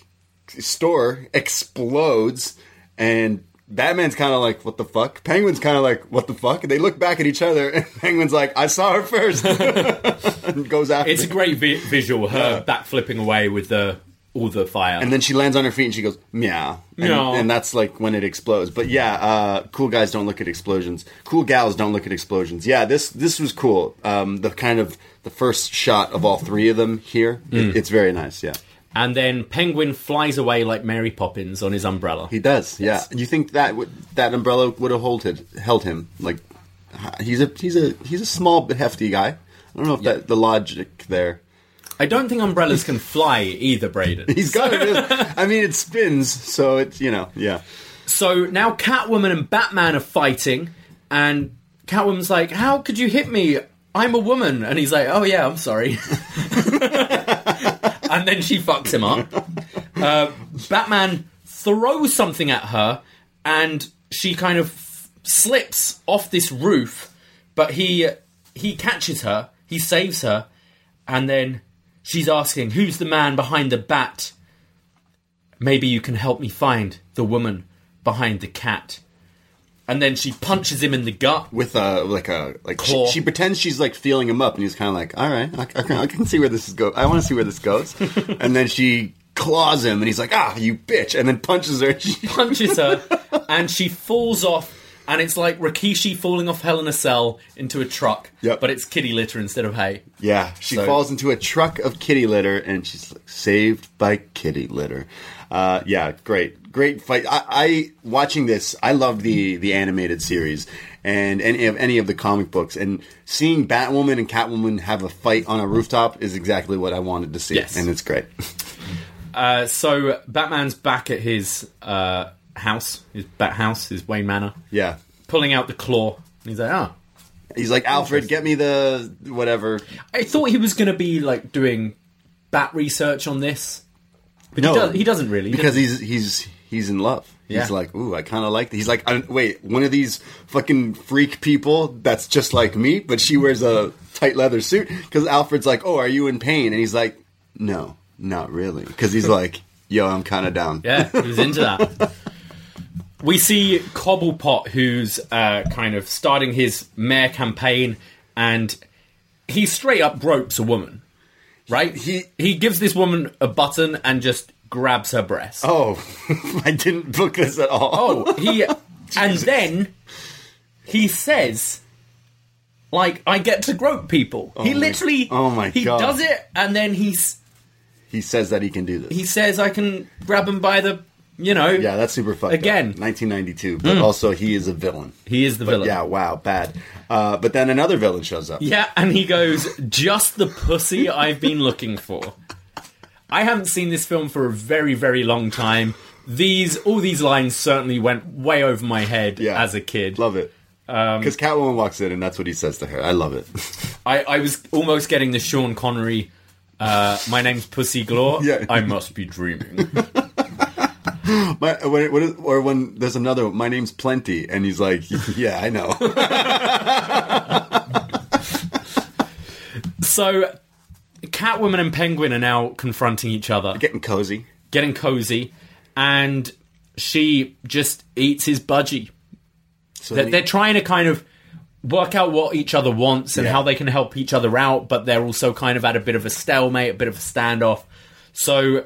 store explodes and Batman's kind of like, what the fuck? Penguin's kind of like, what the fuck? And they look back at each other, and Penguin's like, I saw her first. and goes after It's a great vi- visual. Her backflipping away with the all the fire. And then she lands on her feet and she goes, meow. And, Meow. and that's like when it explodes. But yeah, uh, cool guys don't look at explosions. Cool gals don't look at explosions. Yeah, this this was cool. Um, the kind of the first shot of all three of them here, Mm. it- it's very nice. Yeah. And then Penguin flies away like Mary Poppins on his umbrella. He does, yeah. You think that would, that umbrella would have held held him? Like he's a he's a he's a small but hefty guy. I don't know if that the logic there. I don't think umbrellas can fly either, Braden. He's got it. I mean, it spins, so it's you know, yeah. So now Catwoman and Batman are fighting, and Catwoman's like, "How could you hit me? I'm a woman." And he's like, "Oh yeah, I'm sorry." and then she fucks him up. Uh, Batman throws something at her, and she kind of f- slips off this roof. But he he catches her, he saves her, and then she's asking, "Who's the man behind the bat?" Maybe you can help me find the woman behind the cat. And then she punches him in the gut. With a like a like she, Claw. she pretends she's like feeling him up, and he's kind of like, all right, I, I, can, I can see where this is go. I want to see where this goes. and then she claws him, and he's like, ah, you bitch, and then punches her. She, punches her, and she falls off. And it's like Rikishi falling off Hell in a Cell into a truck, Yep. but it's kitty litter instead of hay. Yeah, she So- falls into a truck of kitty litter, and she's like, saved by kitty litter. Uh, yeah, great, great fight. I, I watching this. I loved the the animated series and any of any of the comic books, and seeing Batwoman and Catwoman have a fight on a rooftop is exactly what I wanted to see, Yes. and it's great. Uh, so Batman's back at his uh, house, his Bat house, his Wayne Manor, yeah, pulling out the claw. And he's like, "Oh, he's like Alfred, get me the whatever. I thought he was going to be like doing bat research on this, but No. he, does, he doesn't really because does he's he's he's in love. Yeah. He's like, ooh, I kind of like. He's like, I, wait, one of these fucking freak people that's just like me, but she wears a tight leather suit. Because Alfred's like, oh, are you in pain? And he's like, no, not really. Because he's like, yo, I'm kind of down. Yeah, he was into that. we see Cobblepot, who's uh, kind of starting his mayor campaign, and he straight up gropes a woman. Right? He- he gives this woman a button and just grabs her breast. Oh, I didn't book this at all. Oh, he and then he says, like, I get to grope people. he my- literally, oh my he God. does it, and then he's he says that he can do this. he says, I can grab him by the, you know, yeah, that's super fucked. up. Again. 1992, but also he is a villain. he is the But villain. yeah, wow, bad. Uh, but then another villain shows up. Yeah, and he goes, just the pussy I've been looking for. I haven't seen this film for a very, very long time, these all these lines certainly went way over my head Yeah. as a kid. Love it. Um, Because Catwoman walks in and that's what he says to her. I love it. I, I was almost getting the Sean Connery. Uh, my name's Pussy Galore. Yeah. I must be dreaming. My, when, is, or when there's another, one, my name's Plenty, and he's like, yeah, I know. so, Catwoman and Penguin are now confronting each other, Getting cozy. getting cozy, and she just eats his budgie. So They're, they're trying to kind of work out what each other wants and Yeah. how they can help each other out, but they're also kind of at a bit of a stalemate, a bit of a standoff. So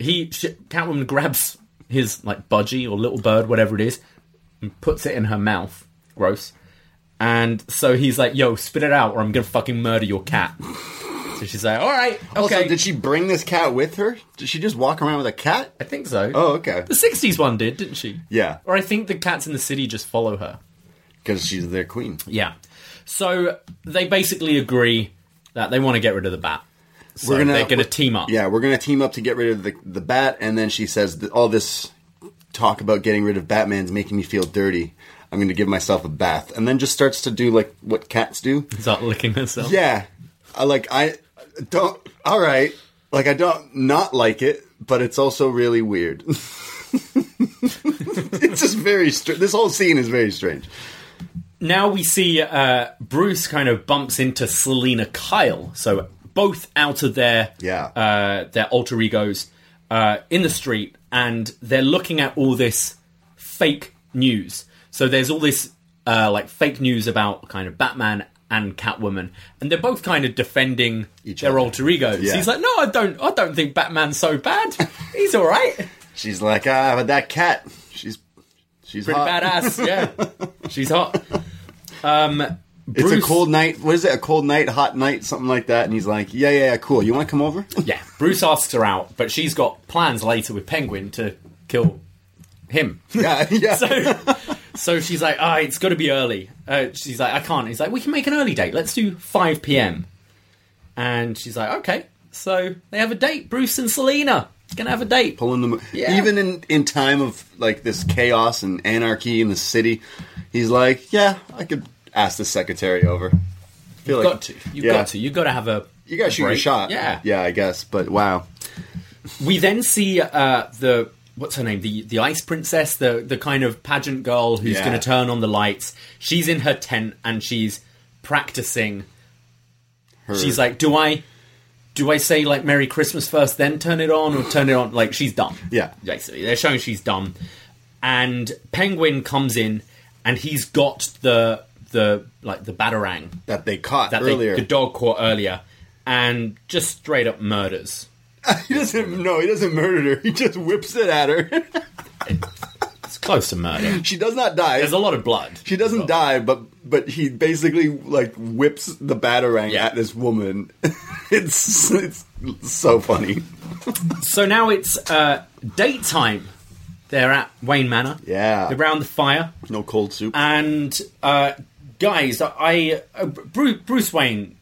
he, sh- Catwoman grabs his like budgie or little bird, whatever it is, and puts it in her mouth. Gross. And so he's like, "Yo, spit it out, or I'm gonna fucking murder your cat." So she's like, "All right, okay." Also, did she bring this cat with her? Did she just walk around with a cat? I think so. Oh, okay. The '60s one did, didn't she? Yeah, Or I think the cats in the city just follow her. because she's their queen. Yeah. So they basically agree that they want to get rid of the bat. So they're going to team up. Yeah, we're gonna team up to get rid of the the bat, and then she says that all this talk about getting rid of Batman's making me feel dirty. I'm gonna give myself a bath, and then just starts to do like what cats do. Start licking herself. Yeah, I like I don't. All right, like I don't not like it, but it's also really weird. it's just very. Str- this whole scene is very strange. Now we see uh, Bruce kind of bumps into Selina Kyle. So both out of their Yeah. uh, their alter egos uh, in the street, and they're looking at all this fake news. So there's all this uh, like fake news about kind of Batman and Catwoman, and they're both kind of defending Each their other. alter egos. Yeah. He's like, "No, I don't. I don't think Batman's so bad. He's all right, She's like, ah, but that cat, she's she's pretty hot. badass. Yeah, she's hot." Um, It's a cold night. What is it? A cold night, hot night, something like that. And he's like, yeah, yeah, yeah, cool. You want to come over? Yeah, Bruce asks her out, but she's got plans later with Penguin to kill him. yeah, yeah. So, so she's like, "Ah, it's got to be early." Uh, she's like, "I can't." He's like, "We can make an early date. Let's do five p.m." And she's like, "Okay." So they have a date. Bruce and Selina gonna have a date. Pulling them. Yeah. Even in in time of like this chaos and anarchy in the city, he's like, yeah, I could ask the secretary over. I feel You've like- got to. You've yeah. got to. You've got to have a. You gotta a shoot your break. shot. Yeah. yeah, I guess. But wow, We then see uh, the what's her name, the the ice princess, the the kind of pageant girl who's Yeah. going to turn on the lights. She's in her tent and she's practicing. Her- She's like, "Do I, do I say like Merry Christmas first, then turn it on, or turn it on?" Like she's dumb. Yeah. basically, they're showing she's dumb. And Penguin comes in, and he's got the the like the batarang that they caught that they, earlier. the dog caught earlier, and just straight up murders. he doesn't. No, he doesn't murder her. He just whips it at her. It's close to murder. she does not die. There's a lot of blood. She doesn't die, but but he basically like whips the batarang Yeah. at this woman. it's it's so funny. So now it's uh, date time. They're at Wayne Manor. Yeah. They're around the fire. No cold soup. And uh, guys, I uh, Bruce, Bruce Wayne,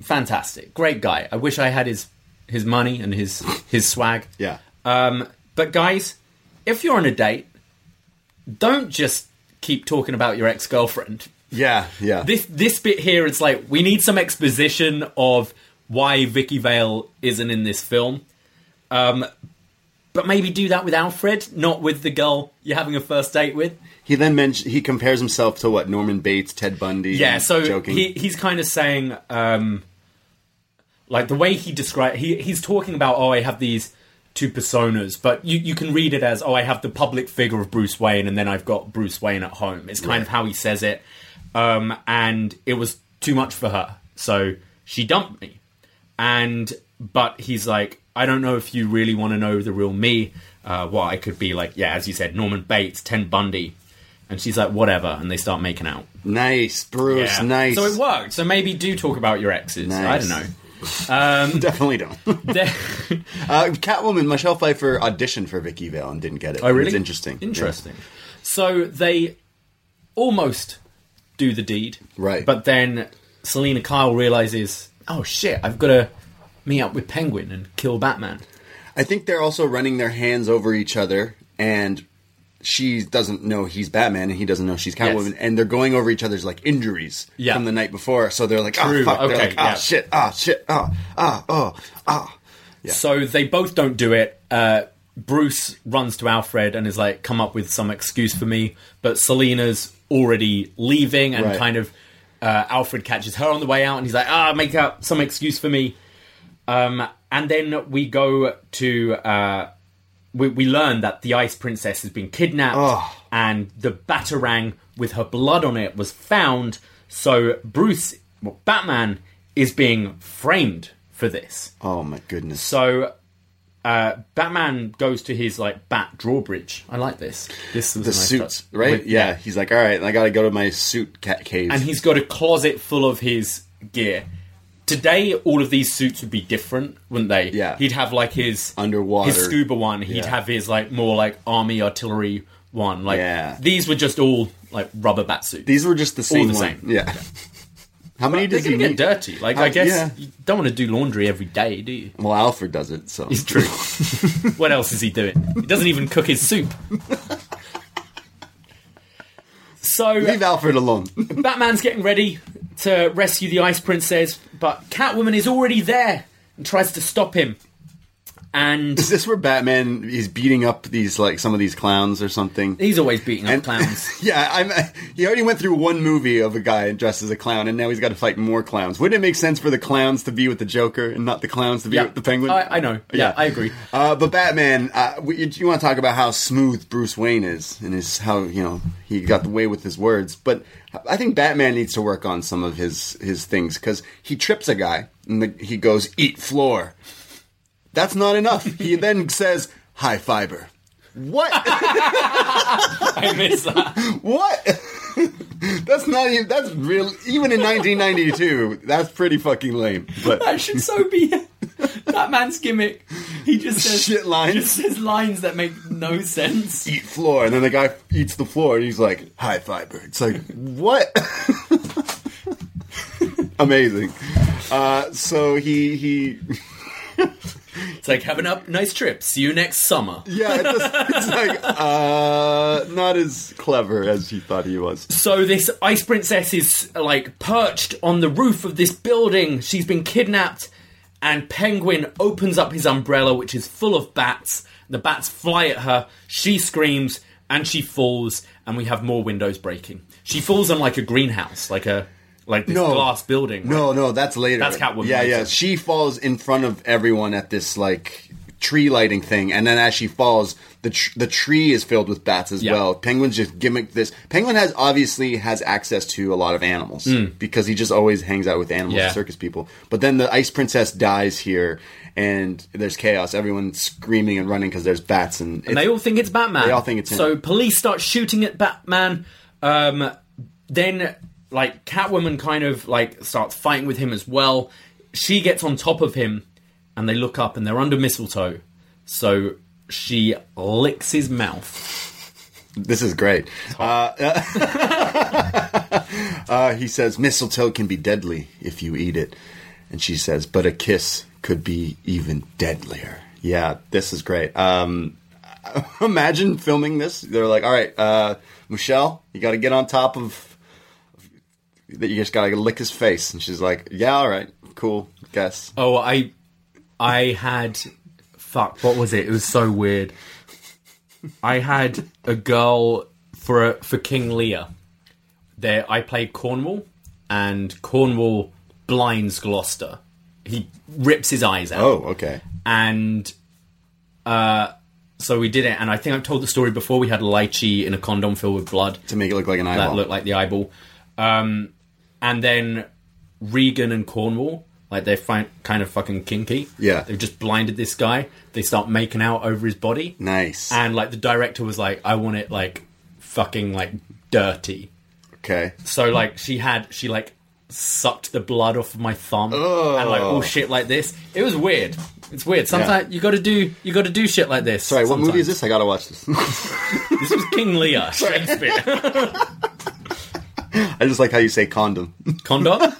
fantastic, great guy. I wish I had his his money and his his swag. yeah. Um, but guys, if you're on a date, don't just keep talking about your ex girlfriend. Yeah. Yeah. This this bit here, it's like we need some exposition of why Vicki Vale isn't in this film. Um, but maybe do that with Alfred, not with the girl you're having a first date with. he then mentioned he compares himself to what Norman Bates, Ted Bundy. Yeah, so joking. he he's kind of saying, um, like the way he described, he he's talking about, oh, I have these two personas, but you you can read it as, oh, I have the public figure of Bruce Wayne, and then I've got Bruce Wayne at home. It's kind of how he says it, um, and it was too much for her, so she dumped me, and but he's like, I don't know if you really want to know the real me. Uh, what I could be like, yeah, as you said, Norman Bates, Ted Bundy. And she's like, whatever, and they start making out. nice, Bruce. Yeah. Nice. So it worked. So maybe do talk about your exes. I don't know. Definitely don't. They're- uh, Catwoman, Michelle Pfeiffer auditioned for Vicki Vale and didn't get it. oh, really? It's interesting. Interesting. So they almost do the deed. Right. But then Selina Kyle realizes, oh shit, I've got to meet up with Penguin and kill Batman. I think they're also running their hands over each other and she doesn't know he's Batman, and he doesn't know she's Catwoman, Yes. and they're going over each other's like injuries Yeah. from the night before. So they're like, True, oh fuck, they're like, ah yeah. shit, ah shit, ah ah oh ah. So they both don't do it. Uh, Bruce runs to Alfred and is like, "Come up with some excuse for me." But Selina's already leaving, and Right. kind of uh, Alfred catches her on the way out, and he's like, "Ah, make up some excuse for me." Um, and then we go to uh, we, we learn that the Ice Princess has been kidnapped, Oh. and the Batarang with her blood on it was found. So Bruce, well, Batman, is being framed for this. Oh my goodness. So uh, Batman goes to his like bat drawbridge. I like this. This was the nice suits, touch. right? With- yeah. he's like, all right, I got to go to my suit ca- cave. and he's got a closet full of his gear. Today, all of these suits would be different, wouldn't they? Yeah. He'd have like his Underwater. his scuba one. He'd Yeah. have his like more like army artillery one. Like Yeah. these were just all like rubber bat suits. These were just the same. the one. same. Yeah. How many They're does he get dirty. Like Uh, I guess yeah. you don't want to do laundry every day, do you? Well, Alfred does it, so It's true. what else is he doing? He doesn't even cook his soup. So leave Alfred alone. Batman's getting ready to rescue the Ice Princess, but Catwoman is already there and tries to stop him. And Is this where Batman is beating up these like some of these clowns or something? he's always beating up And- clowns. Yeah, I'm. He already went through one movie of a guy dressed as a clown, and now he's got to fight more clowns. Wouldn't it make sense for the clowns to be with the Joker and not the clowns to be Yeah. with the Penguin? I, I know. Yeah, I agree. Uh, but Batman, uh, you, you want to talk about how smooth Bruce Wayne is and his how you know he got the way with his words. But I think Batman needs to work on some of his his things because he trips a guy and the, he goes eat floor. That's not enough. he then says high fiber. What? I miss that. what? that's not even. That's real. Even in 1992, that's pretty fucking lame. But That should so be that man's gimmick. He just says Shit lines. Just says lines that make no sense. eat floor, and then the guy eats the floor, and he's like, high fiber. It's like, what? Amazing. Uh, so he he It's like having a nice trip. See you next summer. yeah, it's, just, it's like uh, not as clever as he thought he was. So this ice princess is like perched on the roof of this building. She's been kidnapped, and Penguin opens up his umbrella, which is full of bats. The bats fly at her. She screams and she falls, and we have more windows breaking. She falls on like a greenhouse, like a like this No. glass building. No, no, that's later. That's Catwoman Yeah, yeah. She falls in front of everyone at this like tree lighting thing, and then as she falls, the tr- the tree is filled with bats as Yeah. well. Penguin's just gimmick this. Penguin has obviously has access to a lot of animals because he just always hangs out with animals. Yeah. circus people. But then the ice princess dies here, and there's chaos. Everyone's screaming and running because there's bats, and, and they all think it's Batman. They all think it's him. So police start shooting at Batman. Um, then, like Catwoman, kind of like starts fighting with him as well. She gets on top of him, and they look up, and they're under mistletoe. So she licks his mouth. This is great. Uh, uh, he says, mistletoe can be deadly if you eat it. And she says, but a kiss could be even deadlier. Yeah, this is great. Um, imagine filming this. They're like, all right, uh, Michelle, you got to get on top of. That you just got to lick his face. And she's like, yeah, all right, cool, guess. Oh, I, I had, fuck, what was it? It was so weird. I had a girl for for King Lear. There, I played Cornwall, and Cornwall blinds Gloucester. He rips his eyes out, Oh, okay. and uh, so we did it. And I think I've told the story before. We had lychee in a condom filled with blood To make it look like an eyeball. that looked like the eyeball. Um, and then Regan and Cornwall, like they're fi- kind of fucking kinky. Yeah. They've just blinded this guy. They start making out over his body. nice. And like the director was like, I want it like fucking like dirty. okay. So like she had, she like sucked the blood off of my thumb and like all shit like this. It was weird. It's weird. Sometimes you got to do you got to do shit like this. Sorry, what movie is this? I gotta watch this. This was King Lear, Shakespeare. I just like how you say condom. Condom.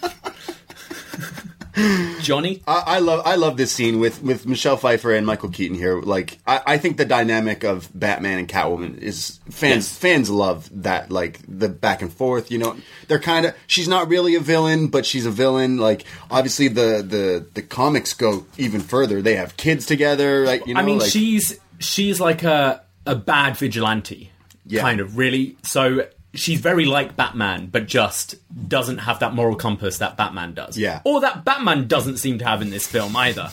Johnny. I, I love I love this scene with with Michelle Pfeiffer and Michael Keaton here. Like I, I think the dynamic of Batman and Catwoman is fans Yes. fans love that like the back and forth. You know, they're kind of she's not really a villain, but she's a villain. Like obviously the the the comics go even further. They have kids together. Like you know, I mean, like, she's she's like a a bad vigilante, Yeah. kind of really. So she's very like Batman, but just doesn't have that moral compass that Batman does. Yeah. or that Batman doesn't seem to have in this film either.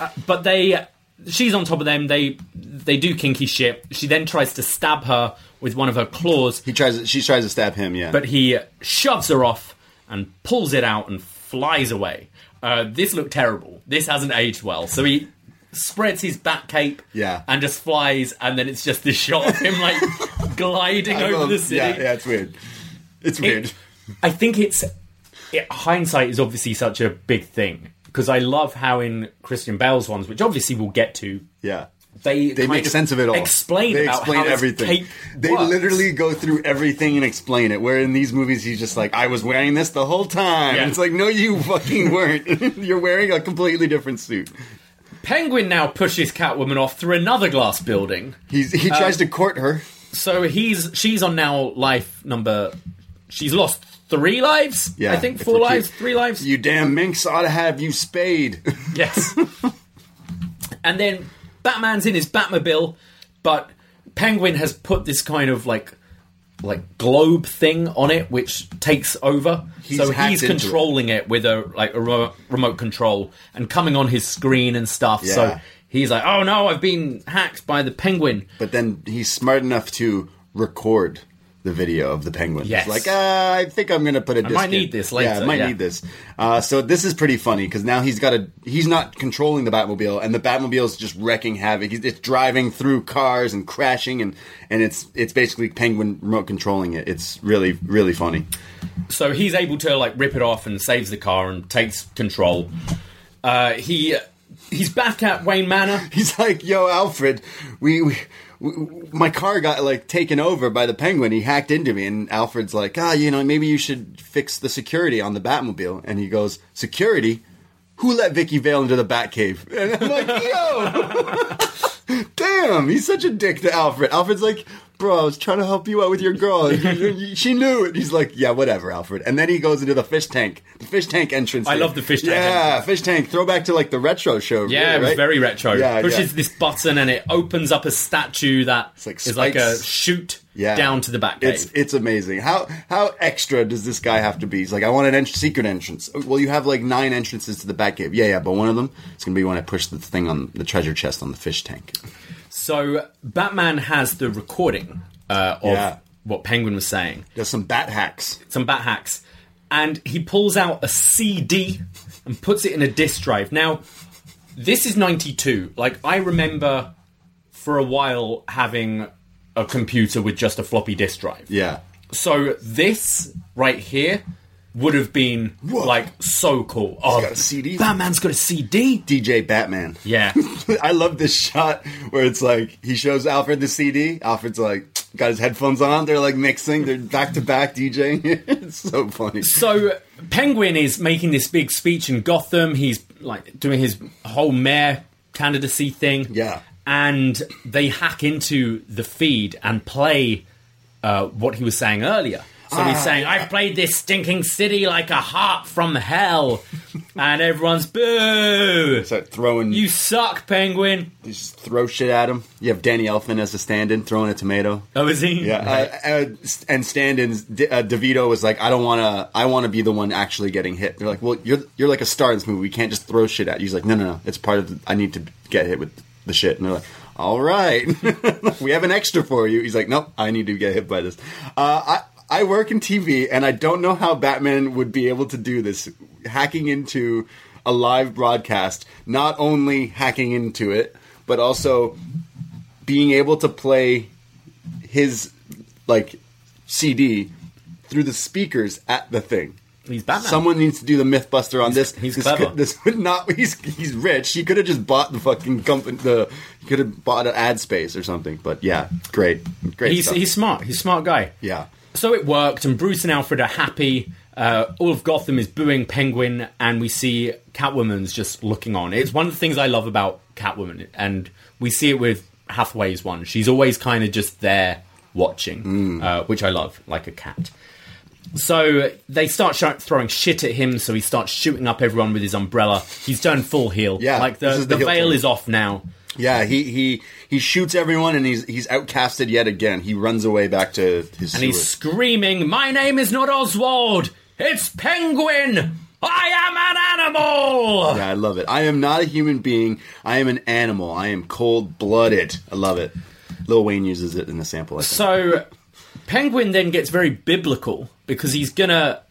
Uh, but they, she's on top of them. They they do kinky shit. She then tries to stab her with one of her claws, he tries she tries to stab him. Yeah, but he shoves her off and pulls it out and flies away. Uh, this looked terrible. This hasn't aged well. So he spreads his bat cape Yeah. and just flies, and then it's just this shot of him like gliding I over love- the city. Yeah, yeah, it's weird. It's weird. I think it's it, hindsight is obviously such a big thing because I love how in Christian Bale's ones, which obviously we'll get to, yeah. they They make sense of it all. Explain they about explain everything. They works. literally go through everything and explain it. Where in these movies, he's just like, "I was wearing this the whole time." Yeah. It's like, no, you fucking weren't. You're wearing a completely different suit. Penguin now pushes Catwoman off through another glass building. He's he Uh, tries to court her. So he's she's on now life number. She's lost three lives. Yeah, I think if four we're lives, three lives. You damn minx ought to have you spayed. Yes. and then Batman's in his Batmobile, but Penguin has put this kind of like like globe thing on it, which takes over. He's so he's into it. controlling it. with a like a remote control and coming on his screen and stuff. So he's like, "Oh no, I've been hacked by the Penguin." but then he's smart enough to record the video of the penguin. Yes. Like, uh, I think I'm gonna put a. disc might in." need this later, Yeah, I might yeah. need this. Uh, so this is pretty funny because now he's got a. He's not controlling the Batmobile, and the Batmobile is just wrecking havoc. He's, it's driving through cars and crashing, and and it's it's basically Penguin remote controlling it. It's really really funny. So he's able to like rip it off and saves the car and takes control. Uh, he he's back at Wayne Manor. He's like, "Yo, Alfred, we, we my car got like taken over by the penguin. He hacked into me." And Alfred's like, "Ah, you know, maybe you should fix the security on the Batmobile." And he goes, "Security? Who let Vicki Vale into the Batcave?" And I'm like, "Yo, damn, he's such a dick to Alfred." Alfred's like. Bro, I was trying to help you out with your girl. she knew it. He's like, yeah, whatever, Alfred. And then he goes into the fish tank, the fish tank entrance. I thing. love the fish tank Yeah, entrance. fish tank. Throwback to like the retro show. Yeah, really, it was right? very retro. Yeah, Pushes yeah. this button and it opens up a statue that is like like, a chute yeah. down to the Batcave. It's it's amazing. How how extra does this guy have to be? He's like, I want an ent- secret entrance. Oh, well, you have like nine entrances to the bat cave. Yeah, yeah, but one of them is gonna be when I push the thing on the treasure chest on the fish tank. So Batman has the recording uh, of Yeah. what Penguin was saying, There's some bat hacks. some bat hacks, and he pulls out a CD and puts it in a disk drive. Now, this is '92. Like I remember for a while having a computer with just a floppy disk drive. Yeah. So this right here would have been Whoa. like so cool. Oh, got a CD? Batman's got a CD. DJ Batman. Yeah. I love this shot where it's like he shows Alfred the CD. Alfred's like got his headphones on. They're like mixing. They're back to back DJing. it's so funny. So Penguin is making this big speech in Gotham. He's like doing his whole mayor candidacy thing. Yeah. And they hack into the feed and play uh, what he was saying earlier. So Ah. he's saying, I've played this stinking city like a harp from hell. and everyone's boo. Start throwing. You suck, Penguin. You just throw shit at him. You have Danny Elfman as a stand-in throwing a tomato. Oh, is he? Yeah, uh, uh, and stand-ins. D- uh, DeVito was like, "I don't want to. I want to be the one actually getting hit." They're like, "Well, you're you're like a star in this movie. We can't just throw shit at you." He's like, "No, no, no. It's part of. The, I need to get hit with the shit." And they're like, "All right, we have an extra for you." He's like, "Nope, I need to get hit by this." Uh, I I work in TV, and I don't know how Batman would be able to do this, hacking into a live broadcast. Not only hacking into it, but also being able to play his like CD through the speakers at the thing. He's Batman. Someone needs to do the MythBuster on this. he's this clever. Could, this would not. He's he's rich. He could have just bought the fucking company. The he could have bought an ad space or something. But yeah, great, great. He's, stuff. he's smart. He's a smart guy. yeah. So it worked, and Bruce and Alfred are happy. Uh, all of Gotham is booing Penguin, and we see Catwoman's just looking on. It's one of the things I love about Catwoman, and we see it with Hathaway's one. She's always kind of just there watching, uh, which I love, like a cat. So they start sh- throwing shit at him, so he starts shooting up everyone with his umbrella. He's turned full heel. Yeah, like the, the the, veil turn. is off now. Yeah, he he he shoots everyone and he's he's outcasted yet again. He runs away back to his And he's screaming, My name is not Oswald! It's Penguin! I am an animal! Yeah, I love it. I am not a human being. I am an animal. I am cold blooded. I love it. Lil Wayne uses it in the sample. I think. So, Penguin then gets very biblical because he's gonna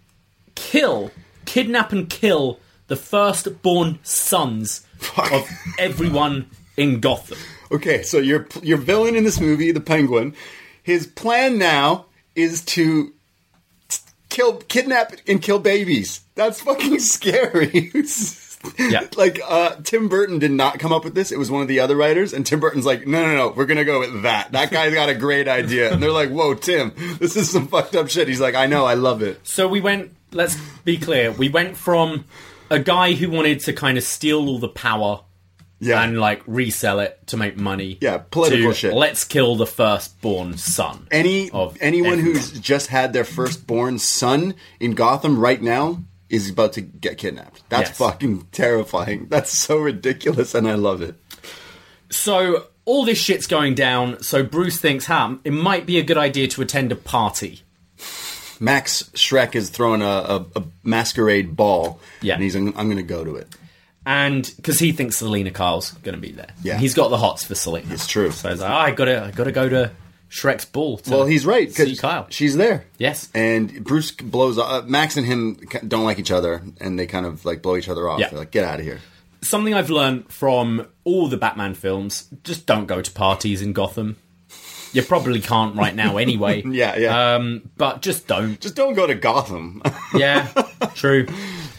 kill, kidnap and kill the firstborn sons of everyone in Gotham. Okay, so your your villain in this movie, the Penguin, his plan now is to kill, kidnap, and kill babies. That's fucking scary. Yeah. like uh, Tim Burton did not come up with this. It was one of the other writers, and Tim Burton's like, no, no, no, we're gonna go with that. That guy's got a great idea, and they're like, whoa, Tim, this is some fucked up shit. He's like, I know, I love it. So we went, let's be clear, we went from a guy who wanted to kind of steal all the power Yeah, and like resell it to make money. Yeah, political to shit. Let's kill the firstborn son. any of anyone everyone. who's just had their firstborn son in Gotham right now is about to get kidnapped. That's Yes. fucking terrifying. That's so ridiculous, and I love it. So all this shit's going down. So Bruce thinks, "Ham, it might be a good idea to attend a party." Max Shreck is throwing a, a, a masquerade ball, Yeah. and he's I'm going to go to it. And because he thinks Selina Kyle's going to be there. Yeah. he's got the hots for Selina. It's true. So he's like, oh, I gotta, I gotta go to Shreck's ball. To Well, he's right see because Kyle. she's there. Yes. and Bruce blows up. Max and him don't like each other, and they kind of like blow each other off. Yeah. They're like, "Get out of here." Something I've learned from all the Batman films: just don't go to parties in Gotham. You probably can't right now anyway. Yeah, yeah. Um, but just don't. Just don't go to Gotham. Yeah, true.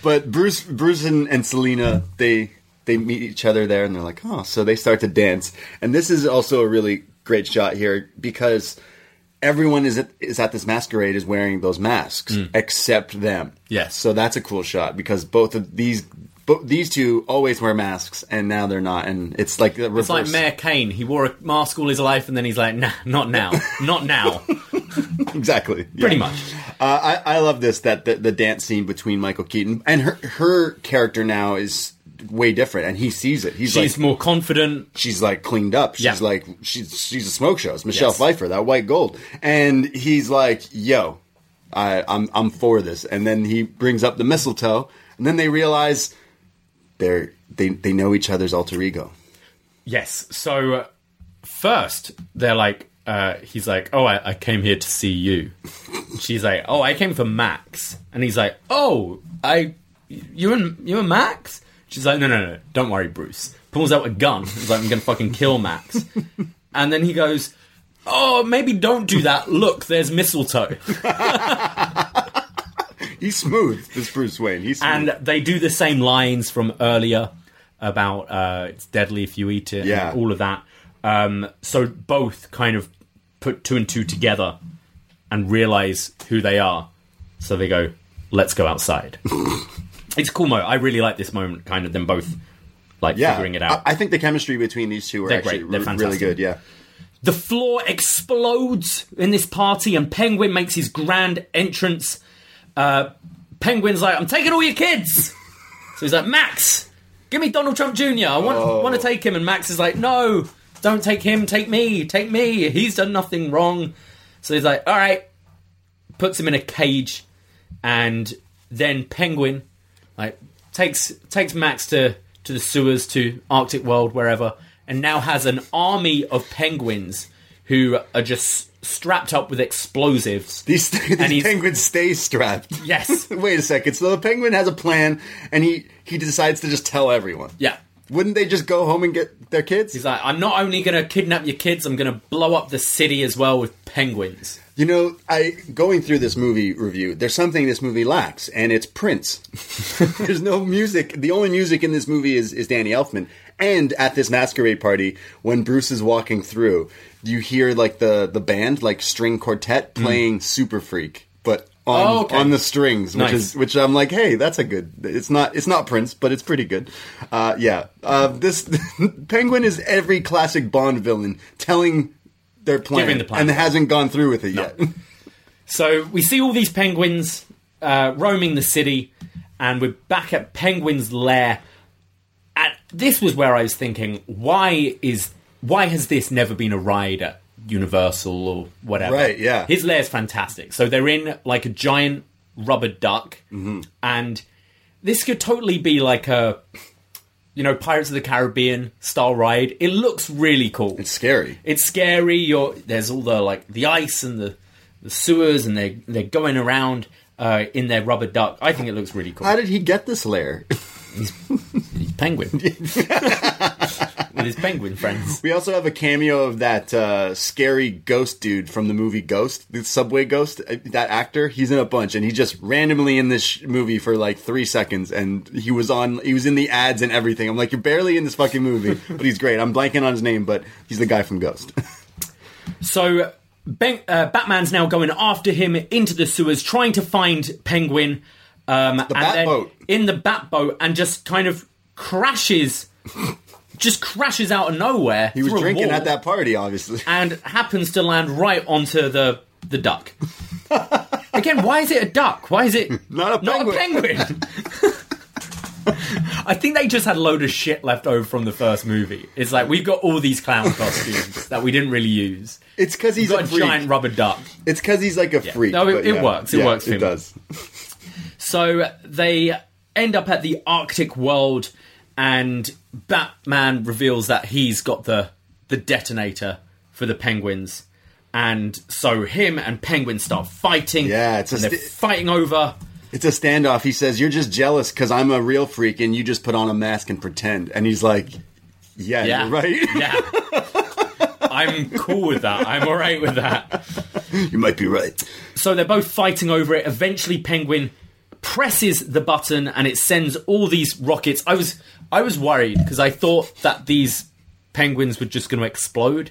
But Bruce, Bruce and, and Selina, they they meet each other there, and they're like, oh, so they start to dance. And this is also a really great shot here because everyone is at, is at this masquerade is wearing those masks except them. Mm. Yes. so that's a cool shot because both of these. Bo- these two always wear masks, and now they're not, and it's like the It's like. Mayor Kane. He wore a mask all his life, and then he's like, "Nah, not now, not now." exactly, Pretty much. Uh, I, I love this that the, the dance scene between Michael Keaton and her her character now is way different, and he sees it. He's She's like, more confident. she's like cleaned up. She's Yeah. like she's she's a smoke show. It's Michelle Yes. Pfeiffer, that white gold, and he's like, "Yo, I, I'm I'm for this." And then he brings up the mistletoe, and then they realize they're they they know each other's alter ego. Yes. So uh, first, they're like, uh, he's like, "Oh, I, I came here to see you." She's like, "Oh, I came for Max," and he's like, "Oh, I, you and you and Max." She's like, "No, no, no, don't worry, Bruce." Pulls out a gun. He's like, "I'm gonna fucking kill Max," and then he goes. Oh, maybe don't do that. Look, there's mistletoe. He's smooth. This Bruce Wayne. He's smooth. and they do the same lines from earlier about uh, it's deadly if you eat it, Yeah. all of that. Um, so both kind of put two and two together and realize who they are. So they go, "Let's go outside." it's cool moment. I really like this moment. Kind of them both like yeah, figuring it out. I, I think the chemistry between these two are They're actually great. They're re- really good. Yeah. The floor explodes in this party, and Penguin makes his grand entrance. Uh, Penguin's like, "I'm taking all your kids." So he's like, "Max, give me Donald Trump Jr. I want Oh. want to take him." And Max is like, "No, don't take him. Take me. Take me. He's done nothing wrong." So he's like, "All right." Puts him in a cage, and then Penguin like takes takes Max to to the sewers to Arctic World wherever, and now has an army of penguins who are just strapped up with explosives. These, these penguins stay strapped. Yes. Wait a second. So the penguin has a plan, and he he decides to just tell everyone. Yeah. Wouldn't they just go home and get their kids? He's like, I'm not only going to kidnap your kids, I'm going to blow up the city as well with penguins. You know, I going through this movie review. There's something this movie lacks, and it's Prince. there's no music. The only music in this movie is is Danny Elfman. And at this masquerade party, when Bruce is walking through, you hear like the the band, like string quartet, hmm. playing Super Freak, on Oh, okay. on the strings, which Nice. is which I'm like, hey, that's a good. It's not it's not Prince, but it's pretty good. Uh, yeah, uh, this Penguin is every classic Bond villain telling their plan, the plan. and hasn't gone through with it yet. So we see all these penguins uh, roaming the city, and we're back at Penguin's lair. And this was where I was thinking, why is why has this never been a ride at Universal or whatever? Right, yeah. His lair's fantastic. So they're in like a giant rubber duck, Mm-hmm. and this could totally be like a you know Pirates of the Caribbean style ride. It looks really cool. It's scary. It's scary. You're there's all the like the ice and the, the sewers, and they they're going around uh, in their rubber duck. I think it looks really cool. How did he get this lair? He's penguin with his penguin friends. We also have a cameo of that uh, scary ghost dude from the movie Ghost, the subway ghost. uh, That actor, he's in a bunch, and he just randomly in this sh- movie for like three seconds, and he was on, he was in the ads and everything. I'm like, you're barely in this fucking movie, but he's great. I'm blanking on his name, but he's the guy from Ghost. So ben, uh, Batman's now going after him into the sewers, trying to find Penguin. Um, the Batboat. in the Batboat, and just kind of crashes, just crashes out of nowhere. He was drinking at that party, obviously. and happens to land right onto the the duck. Again, why is it a duck? Why is it Not a not a penguin. penguin? I think they just had a load of shit left over from the first movie. It's like we've got all these clown costumes that we didn't really use. It's because he's a a giant rubber duck. It's because he's like a freak. No, it- it yeah. works. It Yeah, works for It him. does. So they end up at the Arctic world, and Batman reveals that he's got the the detonator for the penguins. And so him and Penguin start fighting. Yeah, it's a and they're fighting over. It's a standoff. He says, "You're just jealous because I'm a real freak and you just put on a mask and pretend." And he's like, "Yeah, Yeah, you're right. yeah. I'm cool with that. I'm all right with that. you might be right." So they're both fighting over it. Eventually, Penguin presses the button and it sends all these rockets. I was I was worried because I thought that these penguins were just going to explode,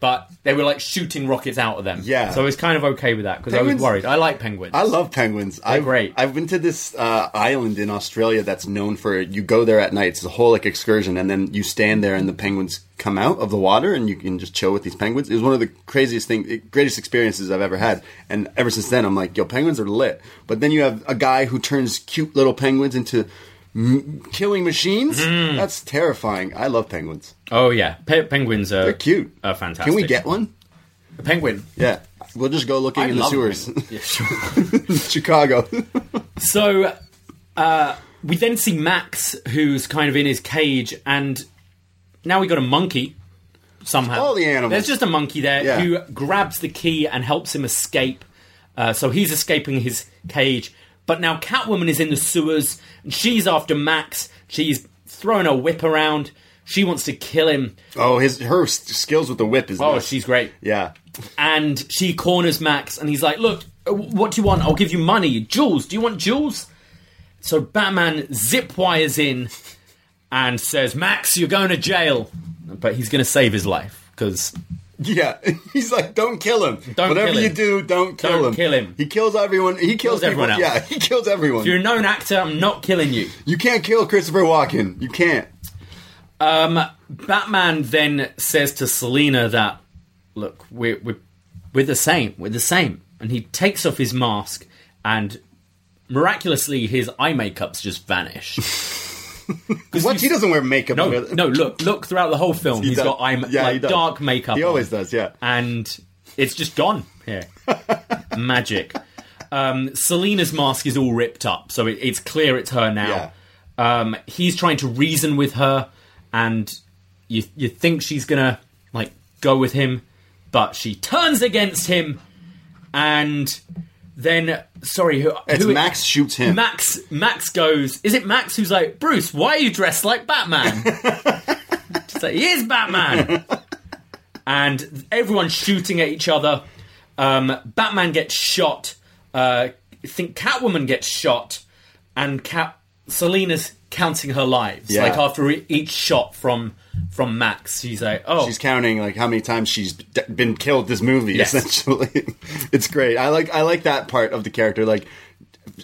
but they were like shooting rockets out of them. Yeah. So I was kind of okay with that because I was worried. I like penguins. I love penguins. I've, great. I've been to this uh, island in Australia that's known for you go there at night. It's a whole like excursion, and then you stand there, and the penguins come out of the water, and you can just chill with these penguins. It was one of the craziest thing, greatest experiences I've ever had. And ever since then, I'm like, yo, penguins are lit. But then you have a guy who turns cute little penguins into m- killing machines. Mm. That's terrifying. I love penguins. oh yeah, Pe- penguins are They're cute. Are fantastic. Can we get one? a penguin? Yeah, we'll just go looking I in the sewers. Yeah, sure. Chicago. So uh, we then see Max, who's kind of in his cage, and now we got a monkey somehow. All the animals. There's just a monkey there Yeah. who grabs the key and helps him escape. Uh, so he's escaping his cage. But now Catwoman is in the sewers, and she's after Max. She's throwing a whip around. She wants to kill him. oh, his her skills with the whip is. Oh, she's great. yeah. and she corners Max, and he's like, "Look, uh, what do you want? I'll give you money, jewels. Do you want jewels?" So Batman zip wires in and says, "Max, you're going to jail," but he's going to save his life because Yeah, he's like, don't kill him. Don't Whatever kill you do, don't kill Don't him. kill him. He kills everyone. He kills, Kills everyone else. Yeah, he kills everyone. you're a known actor. I'm not killing you. you can't kill Christopher Walken. You can't. Um, Batman then says to Selina that, "Look, we're we're we're the same. We're the same." And he takes off his mask, and miraculously, his eye makeup's just vanished. What? He doesn't wear makeup. No, no. Look, look throughout the whole film. He He's does. got eye, Yeah, like dark makeup. He on. always does. Yeah. and it's just gone here. Magic. Um, Selina's mask is all ripped up, so it, it's clear it's her now. Um, he's trying to reason with her, and you you think she's gonna like go with him, but she turns against him, and then sorry, who? It's who Max shoots him. Max Max goes. Is it Max who's like Bruce? Why are you dressed like Batman? She's like, he is Batman. and everyone's shooting at each other. Um, Batman gets shot. Uh, I think Catwoman gets shot, and Cat Selina's counting her lives. Yeah. Like after each shot from from Max, she's like, "Oh, She's counting like how many times she's d- been killed this movie. Yes. Essentially, it's great. I like I like that part of the character. Like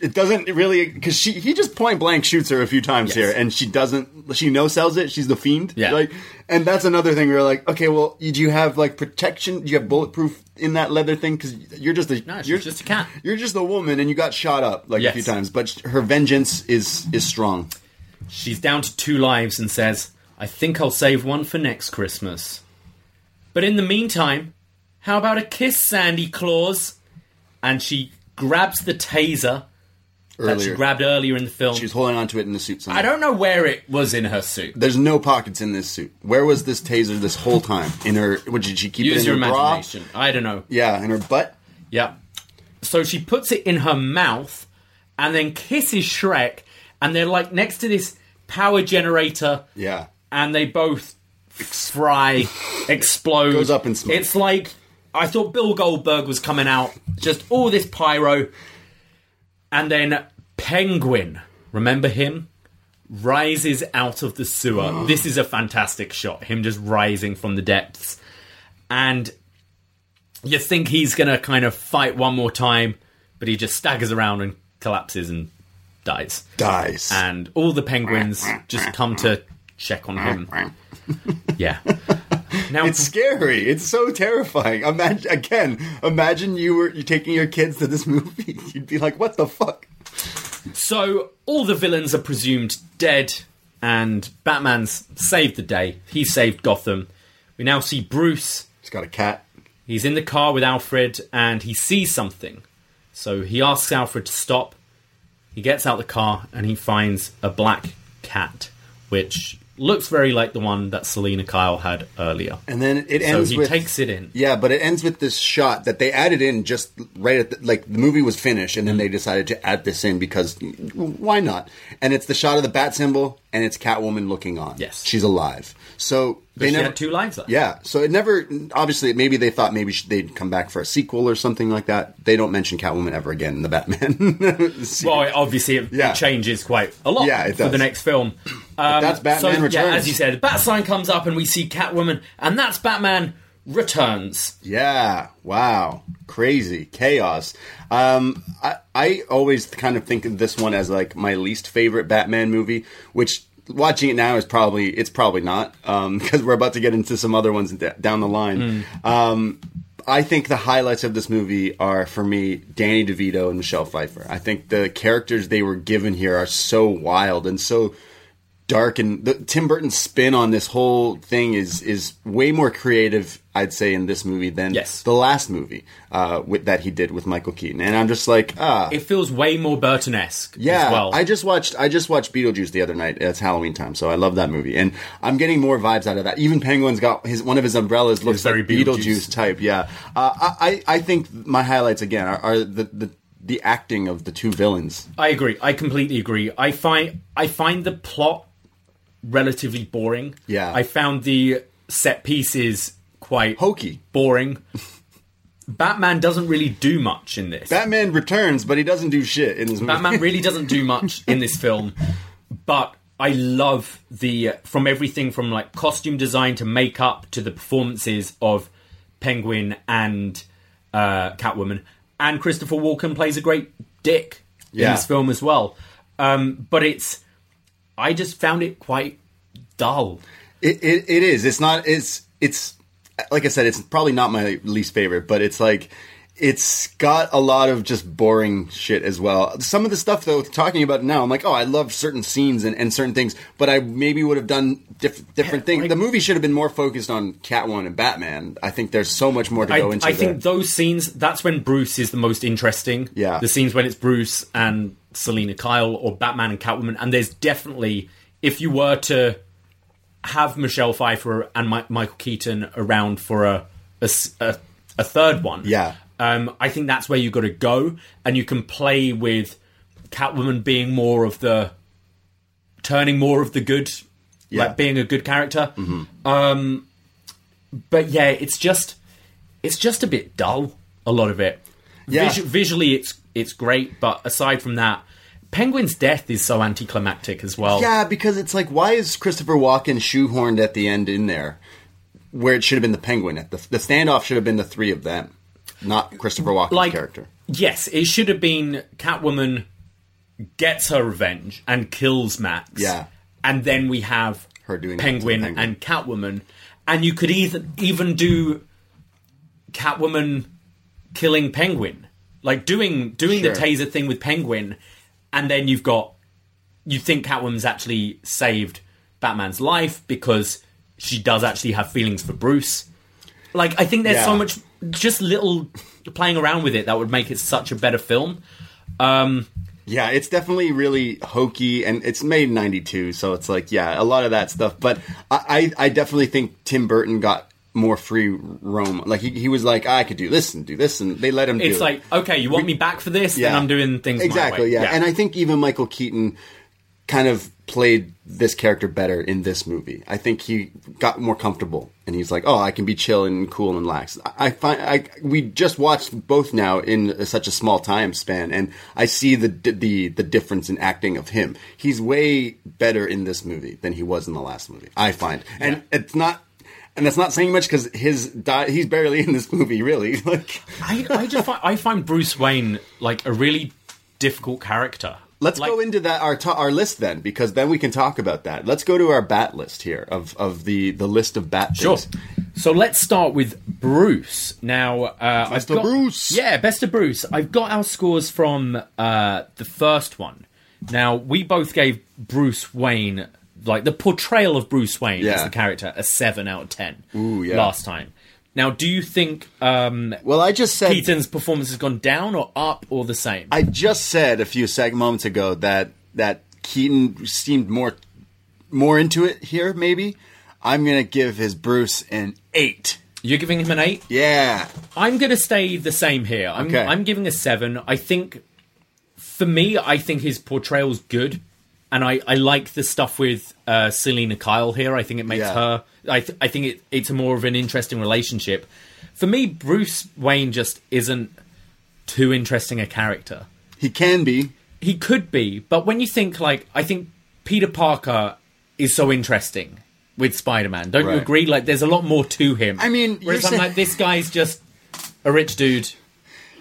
it doesn't really because she he just point blank shoots her a few times Yes. here, and she doesn't. She no sells it. She's the fiend. Yeah. Like, and that's another thing. We're like, okay, well, do you have like protection? Do you have bulletproof in that leather thing? Because you're just a No, you're just a cat. You're just a woman, and you got shot up like a few times. But her vengeance is is strong. She's down to two lives and says, I think I'll save one for next Christmas. But in the meantime, how about a kiss, Sandy Claus? And she grabs the taser that she Earlier, grabbed earlier in the film. she's holding onto it in the suit. Somewhere. I don't know where it was in her suit. There's no pockets in this suit. Where was this taser this whole time? In her? What did she keep Use it in your her bra? imagination. I don't know. Yeah, in her butt. Yeah. So she puts it in her mouth and then kisses Shreck, and they're like next to this power generator, Yeah. And they both fry, explode. Goes up in smoke. It's like I thought Bill Goldberg was coming out, just all this pyro, and then Penguin. Remember him? Rises out of the sewer. this is a fantastic shot. Him just rising from the depths, and you think he's gonna kind of fight one more time, but he just staggers around and collapses and dies. Dies. And all the penguins just come to check on him. Yeah. Now it's scary. It's so terrifying. Imagine again. Imagine you were you taking your kids to this movie. You'd be like, "What the fuck?" so all the villains are presumed dead, and Batman's saved the day. He saved Gotham. We now see Bruce. He's got a cat. He's in the car with Alfred, and he sees something. So he asks Alfred to stop. He gets out the car and he finds a black cat, which looks very like the one that Selina Kyle had earlier. And then it So ends he with takes it in. Yeah, but it ends with this shot that they added in just right at the, like the movie was finished, and then Mm. they decided to add this in because why not? And it's the shot of the bat symbol, and it's Catwoman looking on. Yes. she's alive. So they never had two lives left. Yeah, so it never. Obviously, maybe they thought maybe they'd come back for a sequel or something like that. They don't mention Catwoman ever again in the Batman. Well, obviously, it, Yeah. changes quite a lot Yeah, it for the next film. Um, that's Batman so, Returns. Yeah, as you said, bat sign comes up and we see Catwoman, and that's Batman Returns. Yeah. Wow. Crazy chaos. Um, I I always kind of think of this one as like my least favorite Batman movie, which watching it now is probably it's probably not because we're about to get into some other ones down the line. Um, I think the highlights of this movie are for me Danny DeVito and Michelle Pfeiffer. I think the characters they were given here are so wild and so dark and the, Tim Burton's spin on this whole thing is is way more creative I'd say in this movie than Yes. the last movie uh, with, that he did with Michael Keaton and I'm just like ah It feels way more Burton-esque yeah, as well. I just watched I just watched Beetlejuice the other night. It's Halloween time, so I love that movie, and I'm getting more vibes out of that. Even Penguin's got his one of his umbrellas looks very like Beetlejuice. Beetlejuice. type. Yeah, uh, I I I think my highlights again are, are the, the the acting of the two villains. I agree. I completely agree. I find I find the plot relatively boring. Yeah. I found the set pieces quite Hokey. boring. Batman doesn't really do much in this. Batman returns, but he doesn't do shit in this movie. Batman really doesn't do much in this film, but I love the from everything from like costume design to makeup to the performances of Penguin and uh, Catwoman, and Christopher Walken plays a great dick in this film as well. Um, but it's I just found it quite dull. It, it, it is. It's not. It's it's like I said. It's probably not my least favorite, but it's like it's got a lot of just boring shit as well. Some of the stuff though, talking about now, I'm like, oh, I love certain scenes and, and certain things, but I maybe would have done diff- different things. like- the movie should have been more focused on Catwoman and Batman. I think there's so much more to I, go into. I think those scenes that's when Bruce is the most interesting. Yeah. The scenes when it's Bruce and Selina Kyle or Batman and Catwoman and there's definitely if you were to have Michelle Pfeiffer and Mi- Michael Keaton around for a a third one. Yeah. Um, I think that's where you've got to go and you can play with Catwoman being more of the turning more of the good Yeah. like being a good character. Um, but yeah, it's just it's just a bit dull. A lot of it. Yeah. Visu- visually, it's it's great, but aside from that, Penguin's death is so anticlimactic as well. Yeah, because it's like, why is Christopher Walken shoehorned at the end in there, where it should have been the Penguin? The, the standoff should have been the three of them, not Christopher Walken's like character. yes, it should have been Catwoman gets her revenge and kills Max. Yeah. and then we have Her doing that to the Penguin, Penguin. and Catwoman, and you could even even do Catwoman killing Penguin, like doing doing the taser thing with Penguin, and then you've got you think Catwoman's actually saved Batman's life because she does actually have feelings for Bruce. Like I think there's so much just little playing around with it that would make it such a better film. Um, Yeah, it's definitely really hokey, and it's made in '92, so it's like, yeah, a lot of that stuff. But I, I, I definitely think Tim Burton got more free roam. Like he, he was like, I could do this and do this, and they let him. do it's it. like okay, you want me back for this? Then I'm doing things my exactly. way. Yeah. and I think even Michael Keaton kind of played this character better in this movie. I think he got more comfortable, and he's like, "Oh, I can be chill and cool and lax." I I find I we just watched both now in such a small time span, and I see the the the difference in acting of him. He's way better in this movie than he was in the last movie. I find, and it's not. And that's not saying much because his di- he's barely in this movie, really. Like, I, I just find, I find Bruce Wayne like a really difficult character. Let's Like- go into that our to- our list then, because then we can talk about that. Let's go to our bat list here of, of the, the list of bat Sure. things. So let's start with Bruce. Now, uh, Best I've of got, Bruce. Yeah, best of Bruce. I've got our scores from uh, the first one. Now, we both gave Bruce Wayne, like the portrayal of Bruce Wayne as the character, a seven out of ten. Ooh, yeah. Last time. Now, do you think um, Well, I just said Keaton's performance has gone down or up or the same? I just said a few sec moments ago that that Keaton seemed more more into it here. Maybe I'm gonna give his Bruce an eight. You're giving him an eight. Yeah, I'm going to stay the same here. I'm, Okay. I'm giving a seven. I think, for me, I think his portrayal's good, and I, I like the stuff with uh, Selina Kyle here. I think it makes Yeah. her. I th- I think it, it's a more of an interesting relationship. For me, Bruce Wayne just isn't too interesting a character. he can be. He could be, but when you think like, I think Peter Parker is so interesting with Spider-Man. Don't you agree? Like, there's a lot more to him. I mean, you're whereas I'm saying- like, this guy's just a rich dude.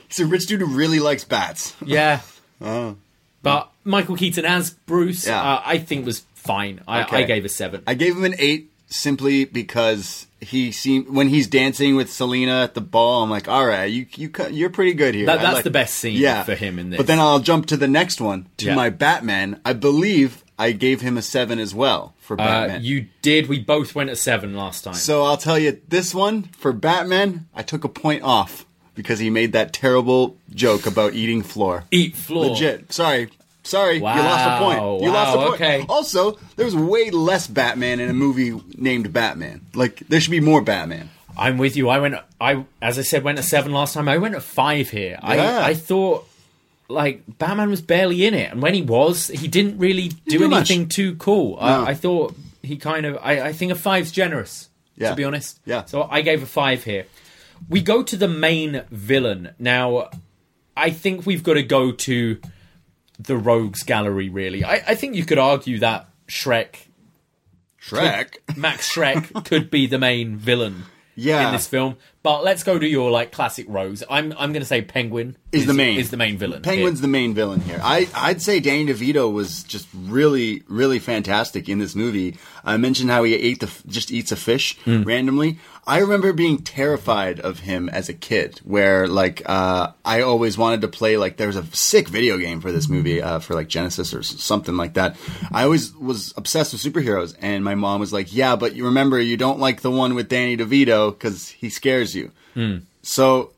He's a rich dude who really likes bats. Yeah. But Michael Keaton as Bruce, Yeah. uh, I think was fine. I, Okay. I gave a seven. I gave him an eight simply because he seemed when he's dancing with Selina at the ball. I'm like, all right, you you you're pretty good here. That- I that's like- the best scene for him in this. But then I'll jump to the next one to Yeah. my Batman. I believe I gave him a seven as well for uh, Batman. you did. We both went at seven last time. so I'll tell you this one for Batman. I took a point off because he made that terrible joke about eating floor. Eat floor. Legit. Sorry. Sorry, you lost a point. You lost a point. okay. Also, there's way less Batman in a movie named Batman. Like there should be more Batman. I'm with you. I went. I as I said, went at seven last time. I went at five here. Yeah. I I thought like Batman was barely in it, and when he was, he didn't really do do much. anything too cool. No. I, I thought he kind of. I, I think a five's generous. Yeah. To be honest. Yeah. So I gave a five here. We go to the main villain now. I think we've got to go to the rogues gallery. Really, I, I think you could argue that Shreck Shreck. Max Shreck could be the main villain Yeah. in this film. But let's go to your like classic rogues. I'm I'm going to say Penguin Is the main is the main villain. Penguin's here. the main villain here. I I'd say Danny DeVito was just really really fantastic in this movie. I mentioned how he ate the just eats a fish Hmm. randomly. I remember being terrified of him as a kid, where like uh, I always wanted to play like there was a sick video game for this movie uh, for like Genesis or something like that. I always was obsessed with superheroes, and my mom was like, "Yeah, but you remember you don't like the one with Danny DeVito because he scares you." Hmm. So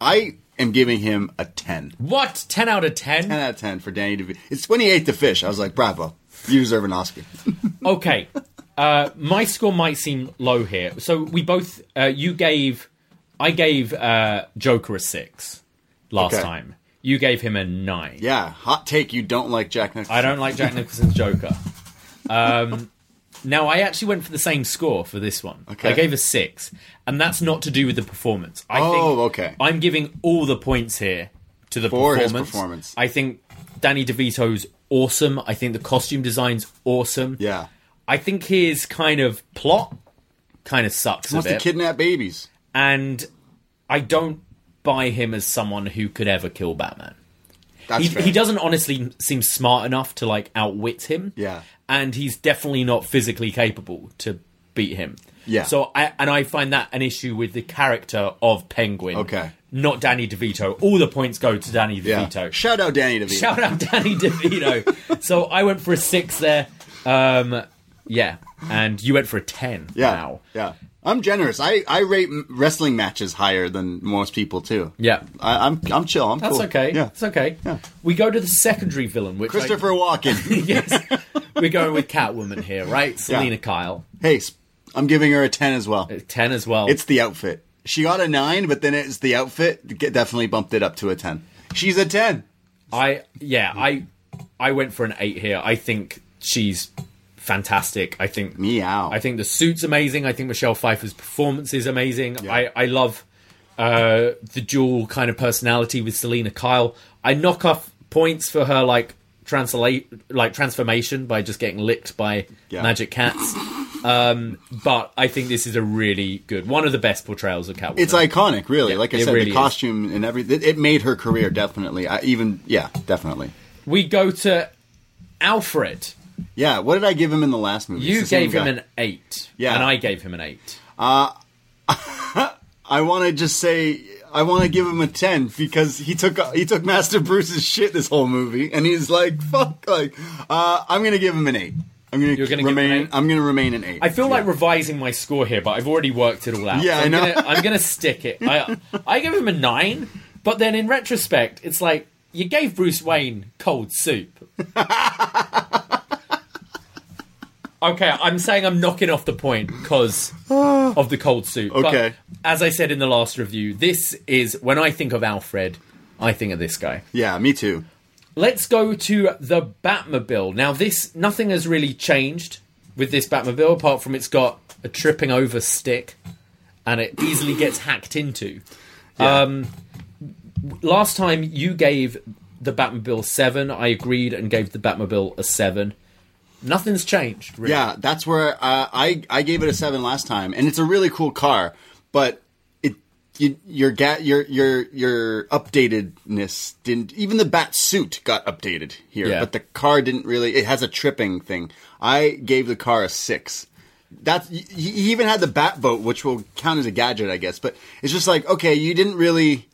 I am giving him a 10. what ten out of ten? 10 out of 10 for Danny DeVito. It's when he ate the fish. I was like, bravo. You deserve an Oscar. okay, uh, my score might seem low here. So we both uh, you gave I gave uh, Joker a six last Okay. time. You gave him a nine. yeah, hot take. You don't like Jack Nicholson. I don't like Jack Nicholson's Joker. Um, now, I actually went for the same score for this one. Okay. I gave a six, and that's not to do with the performance. I Oh, think okay. I'm giving all the points here to the For his performance. performance. I think Danny DeVito's awesome. I think the costume design's awesome. Yeah. I think his kind of plot kind of sucks He wants to kidnap babies. and I don't buy him as someone who could ever kill Batman. That's He, he doesn't honestly seem smart enough to like outwit him. Yeah. and he's definitely not physically capable to beat him. Yeah. So I and I find that an issue with the character of Penguin. Okay. Not Danny DeVito. All the points go to Danny Yeah. DeVito. Shout out Danny DeVito. Shout out Danny DeVito. so I went for a six there. Um, yeah, and you went for a ten. Yeah. Wow. Yeah. I'm generous. I, I rate wrestling matches higher than most people too. Yeah. I, I'm I'm chill. I'm cool. That's cool. okay. Yeah. It's okay. We go to the secondary villain, which I- Christopher Walken. yes, we're going with Catwoman here, right? Selina Kyle, hey, I'm giving her a ten as well. ten as well. It's the outfit. She got a nine, but then it's the outfit. Definitely bumped it up to a ten. She's a ten. I yeah, I I went for an eight here. I think she's fantastic. I think Meow. I think the suit's amazing. I think Michelle Pfeiffer's performance is amazing. I I love uh, the dual kind of personality with Selina Kyle. I knock off points for her like translate like transformation by just getting licked by Yeah. magic cats. Um, but I think this is a really good one of the best portrayals of Catwoman. It's iconic, really. Yeah, like I said, really the is. costume and everything. It made her career definitely. I even yeah, definitely. we go to Alfred. Yeah. What did I give him in the last movie? You It's the same gave him guy. an eight, Yeah. and I gave him an eight. I want to just say I want to give him a ten because he took he took Master Bruce's shit this whole movie, and he's like fuck. Like uh, I'm gonna give him an eight. I'm gonna, You're gonna remain. I'm gonna remain an eight. I feel like revising my score here, but I've already worked it all out. Yeah, So I I'm know. Gonna, I'm gonna stick it. I I give him a nine, but then in retrospect, it's like you gave Bruce Wayne cold soup. okay, I'm saying I'm knocking off the point because of the cold. But Okay. as I said in the last review, this is when I think of Alfred, I think of this guy. Yeah, me too. Let's go to the Batmobile. Now, this nothing has really changed with this Batmobile apart from it's got a tripping over stick, and it easily gets hacked into. Um, last time you gave the Batmobile seven, I agreed and gave the Batmobile a seven. Nothing's changed. Really. Yeah, that's where uh, I I gave it a seven last time, and it's a really cool car, but it you, your ga- your your your updatedness didn't even the bat suit got updated here, Yeah. but the car didn't really. It has a tripping thing. I gave the car a six. That's he he even had the bat boat, which will count as a gadget, I guess. But it's just like okay, you didn't really.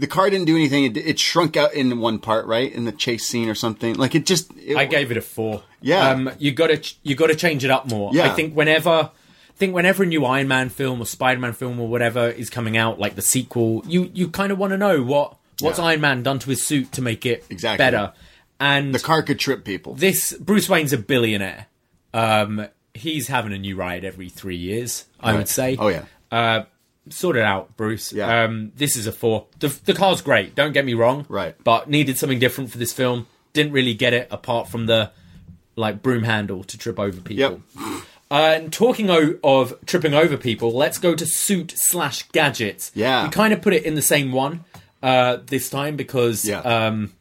The car didn't do anything. It, it shrunk out in one part, right, in the chase scene or something. Like it just. It, I gave it a four. Yeah. um, you got to you got to change it up more. Yeah. I think whenever I think whenever a new Iron Man film or Spider Man film or whatever is coming out, like the sequel, you you kind of want to know what what's Yeah. Iron Man done to his suit to make it Exactly. better. And the car could trip people. this Bruce Wayne's a billionaire. Um, he's having a new ride every three years. I would say. Oh yeah. Uh, sort it out, Bruce. Yeah. Um, this is a four. The, the car's great. Don't get me wrong. Right. But needed something different for this film. Didn't really get it apart from the like broom handle to trip over people. Yep. Uh, and talking o- of tripping over people, let's go to suit slash gadgets. Yeah. We kind of put it in the same one uh, this time because Yeah. um,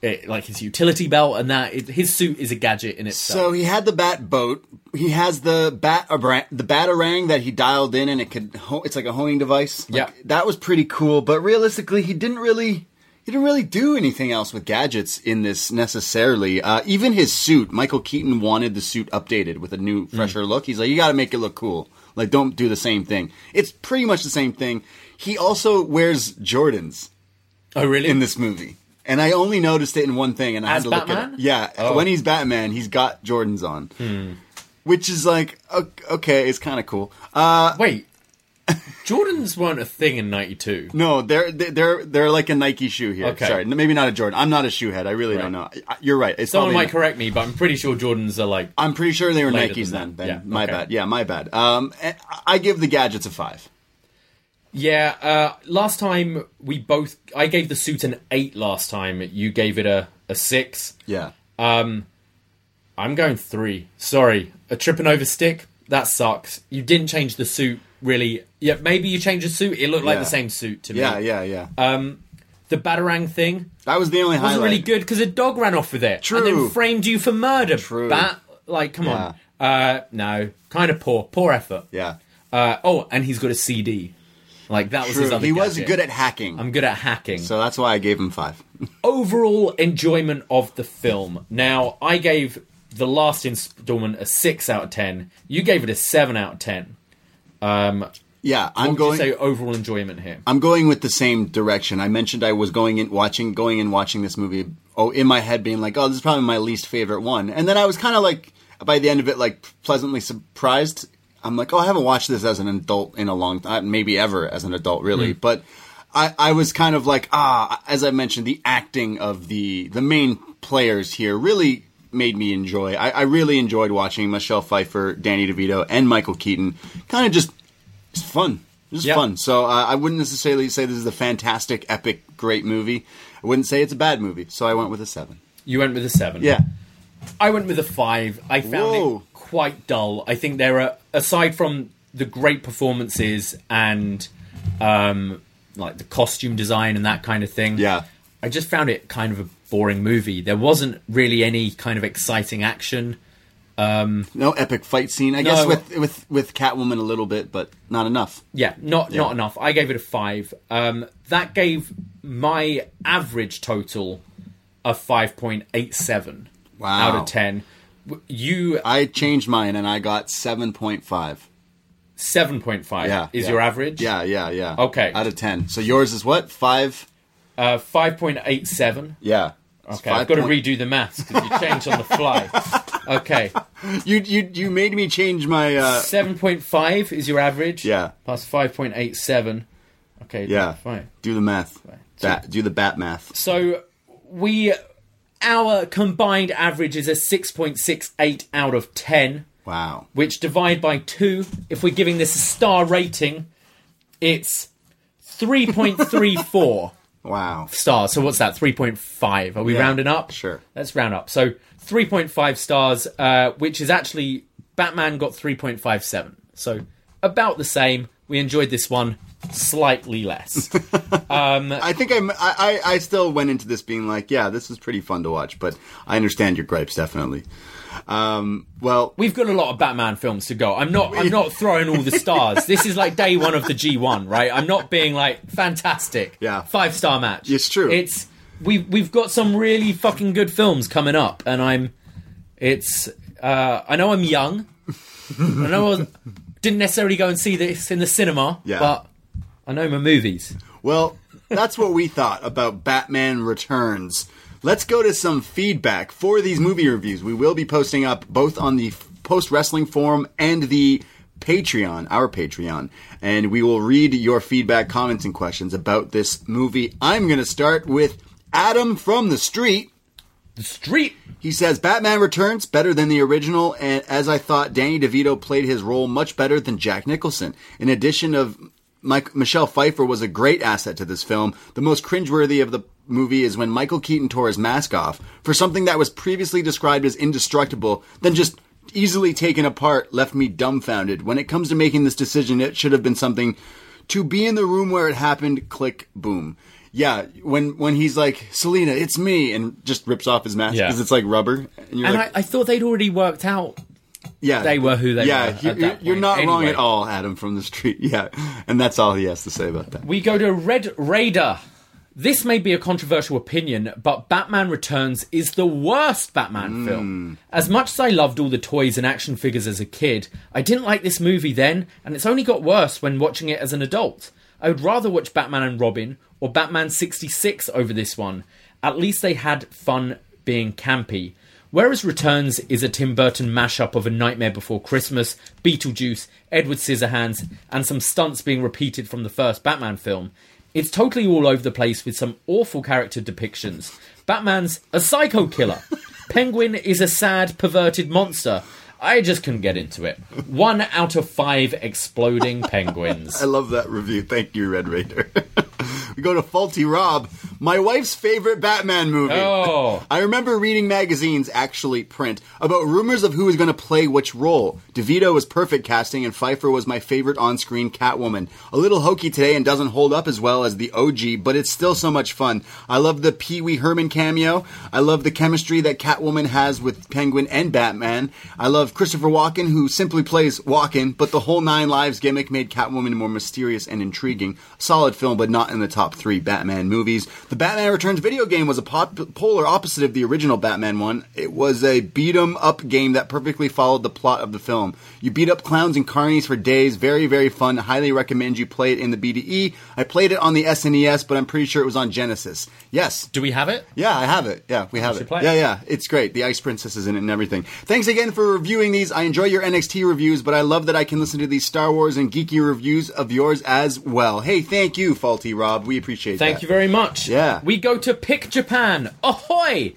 it, like his utility belt and that it, his suit is a gadget in itself. So he had the bat boat. He has the bat a the batarang that he dialed in, and it could. Ho- it's like a honing device. Like, Yeah. that was pretty cool. But realistically, he didn't really. He didn't really do anything else with gadgets in this necessarily. Uh, even his suit, Michael Keaton wanted the suit updated with a new, fresher look. He's like, you got to make it look cool. Like, don't do the same thing. It's pretty much the same thing. He also wears Jordans oh really? in this movie. And I only noticed it in one thing, and I As had to look at it. Yeah, Oh. Hmm. when he's Batman, he's got Jordans on, which is like okay, it's kind of cool. Uh, Wait, Jordans weren't a thing in '92. no, they're they're they're like a Nike shoe here. Okay. Sorry, maybe not a Jordan. I'm not a shoe head. I really don't know. You're right. It's Someone might correct me, but I'm pretty sure Jordans are like. I'm pretty sure they were Nikes then. then Yeah, my okay. bad. Yeah, my bad. Um, I give the gadgets a five. Yeah, uh, last time we both. I gave the suit an eight last time. You gave it a, a six. Yeah, I'm going three. Sorry. A tripping over stick? That sucks. You didn't change the suit, really. Yeah, maybe you changed the suit. It looked like Yeah. the same suit to me. yeah, yeah, yeah. Uh, the Batarang thing That was the only wasn't really good because a dog ran off with it True. and then framed you for murder. True. Bat, like, come on. Uh, no, kind of poor, poor effort. Yeah. Uh, oh, and he's got a CD. Like that was his other. He was good at hacking. I'm good at hacking. so that's why I gave him five. Overall enjoyment of the film. Now, I gave the last installment a six out of ten. You gave it a seven out of ten. Um, Yeah, I'm going. say overall enjoyment here? I'm going with the same direction. I mentioned I was going in watching, going and watching this movie. Oh, in my head, being like, "Oh, this is probably my least favorite one," and then I was kind of like, by the end of it, like pleasantly surprised. I'm like, "Oh, I haven't watched this as an adult in a long time, maybe ever as an adult, really." But I, I was kind of like, ah, as I mentioned, the acting of the the main players here really made me enjoy. I, I really enjoyed watching Michelle Pfeiffer, Danny DeVito, and Michael Keaton. Kind of just it's fun. It's Yeah. fun. So uh, I wouldn't necessarily say this is a fantastic, epic, great movie. I wouldn't say it's a bad movie. So I went with a seven. You went with a seven. Yeah. I went with a five. I found Whoa. it quite dull. I think there are, aside from the great performances and um, like the costume design and that kind of thing. Yeah. I just found it kind of a boring movie. There wasn't really any kind of exciting action. No epic fight scene. I No. guess with with with Catwoman a little bit, but not enough. Yeah, not Yeah. not enough. I gave it a five. Um, that gave my average total a five point eight seven Wow. out of ten. You I changed mine and I got seven point five. seven point five Yeah, is yeah. your average. Yeah, yeah, yeah. Okay. Out of ten. So yours is what? Five. Uh, five point eight seven. Yeah. Okay, I've got to redo the maths because you changed on the fly. Okay, You you you made me change my. uh seven point five is your average. Yeah. plus five point eight seven. Okay, Yeah. fine. Do the math. Bat, do the bat math. So we, our combined average is a six point six eight out of ten. Wow. which divide by two. If we're giving this a star rating, it's 3.34 Wow. stars. So what's that? 3.5. Are we Yeah, rounding up? sure. Let's round up. So 3.5 stars, uh, which is actually Batman got 3.57. So about the same. We enjoyed this one slightly less. I think I'm, I, I I still went into this being like, yeah, this is pretty fun to watch, but I understand your gripes definitely. Um, well, We've got a lot of Batman films to go. I'm not. I'm not throwing all the stars. this is like day one of the G1, right? I'm not being like fantastic. Yeah. Five star match. It's true. It's we we've got some really fucking good films coming up, and I'm. It's. Uh, I know I'm young. I know I didn't necessarily go and see this in the cinema, Yeah. but I know my movies. well, that's what we thought about Batman Returns. Let's go to some feedback for these movie reviews. We will be posting up both on the Post Wrestling Forum and the Patreon, our Patreon, and we will read your feedback, comments, and questions about this movie. I'm going to start with Adam from the Street. The Street. He says Batman Returns better than the original, and as I thought, Danny DeVito played his role much better than Jack Nicholson. In addition of Mike, Michelle Pfeiffer was a great asset to this film. The most cringeworthy of the movie is when Michael Keaton tore his mask off for something that was previously described as indestructible, then just easily taken apart left me dumbfounded. When it comes to making this decision, it should have been something to be in the room where it happened, click, boom. Yeah, when when he's like, Selina, it's me, and just rips off his mask Yeah. because it's like rubber. And you're And like, I, I thought they'd already worked out. yeah, they were who they yeah, were you- at you're, that you're not wrong at all, Adam from the street. Yeah, and that's all he has to say about that. We go to Red Raider. This may be a controversial opinion, but Batman Returns is the worst Batman hmm. film. As much as I loved all the toys and action figures as a kid, I didn't like this movie then, and it's only got worse when watching it as an adult. I would rather watch Batman and Robin or Batman 66 over this one. At least they had fun being campy. Whereas Returns is a Tim Burton mashup of A Nightmare Before Christmas, Beetlejuice, Edward Scissorhands, and some stunts being repeated from the first Batman film, it's totally all over the place with some awful character depictions. Batman's a psycho killer. Penguin is a sad, perverted monster. I just couldn't get into it. One out of five exploding penguins. I love that review. Thank you, Red Raider. we go to Faulty Rob. My wife's favorite Batman movie. Oh. I remember reading magazines, actually print, about rumors of who was going to play which role. DeVito was perfect casting, and Pfeiffer was my favorite on screen Catwoman. A little hokey today and doesn't hold up as well as the OG, but it's still so much fun. I love the Pee Wee Herman cameo. I love the chemistry that Catwoman has with Penguin and Batman. I love Christopher Walken, who simply plays Walken, but the whole Nine Lives gimmick made Catwoman more mysterious and intriguing. Solid film, but not in the top three Batman movies. The Batman Returns video game was a pop- polar opposite of the original Batman one. It was a beat 'em up game that perfectly followed the plot of the film. You beat up clowns and carnies for days. Very, very fun. Highly recommend you play it in the BDE. I played it on the SNES, but I'm pretty sure it was on Genesis. Yes. Do we have it? Yeah, I have it. Yeah, we have it. play. Yeah, yeah, it's great. The Ice Princess is in it and everything. Thanks again for reviewing these. I enjoy your NXT reviews, but I love that I can listen to these Star Wars and geeky reviews of yours as well. Hey, thank you, Faulty Rob. We appreciate that. Thank you very much. Yeah. We go to Pick Japan. Ahoy!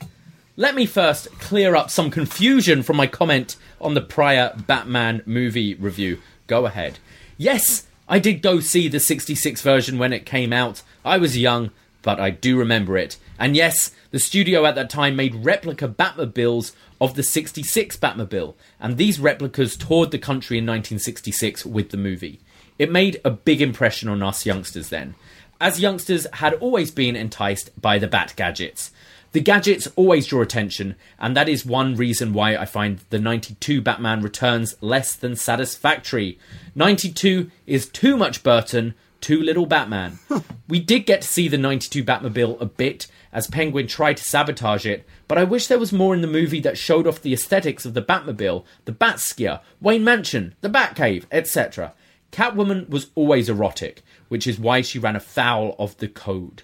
Let me first clear up some confusion from my comment on the prior Batman movie review. Go ahead. Yes, I did go see the 66 version when it came out. I was young, but I do remember it. And yes, the studio at that time made replica Batmobiles of the 66 Batmobile, and these replicas toured the country in 1966 with the movie. It made a big impression on us youngsters then. As youngsters had always been enticed by the Bat gadgets. The gadgets always draw attention, and that is one reason why I find the 92 Batman Returns less than satisfactory. 92 is too much Burton, too little Batman. we did get to see the 92 Batmobile a bit as Penguin tried to sabotage it, but I wish there was more in the movie that showed off the aesthetics of the Batmobile, the Batskier, Wayne Mansion, the Batcave, etc. Catwoman was always erotic, which is why she ran afoul of the code.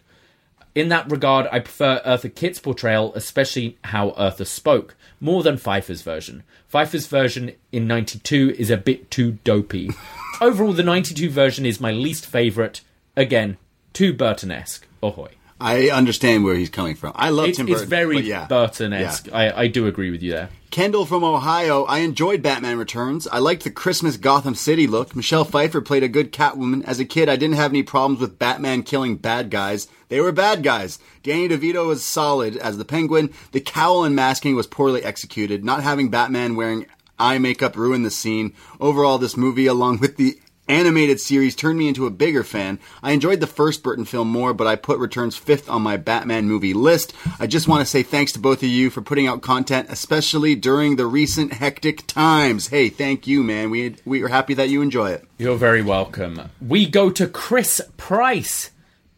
In that regard, I prefer Eartha Kitt's portrayal, especially how Eartha spoke, more than Pfeiffer's version. Pfeiffer's version in 92 is a bit too dopey. Overall, the 92 version is my least favourite. Again, too Burton-esque. Ahoy. I understand where he's coming from. I love It's, Tim it's very yeah. Burton-esque. Yeah. I, I do agree with you there. Kendall from Ohio. I enjoyed Batman Returns. I liked the Christmas Gotham City look. Michelle Pfeiffer played a good Catwoman. As a kid, I didn't have any problems with Batman killing bad guys. They were bad guys. Danny DeVito was solid as the Penguin. The cowl and masking was poorly executed. Not having Batman wearing eye makeup ruined the scene. Overall, this movie, along with the animated series turned me into a bigger fan. I enjoyed the first Burton film more, but I put Returns fifth on my Batman movie list. I just want to say thanks to both of you for putting out content, especially during the recent hectic times. Hey, thank you, man. We we are happy that you enjoy it. You're very welcome. We go to Chris Price.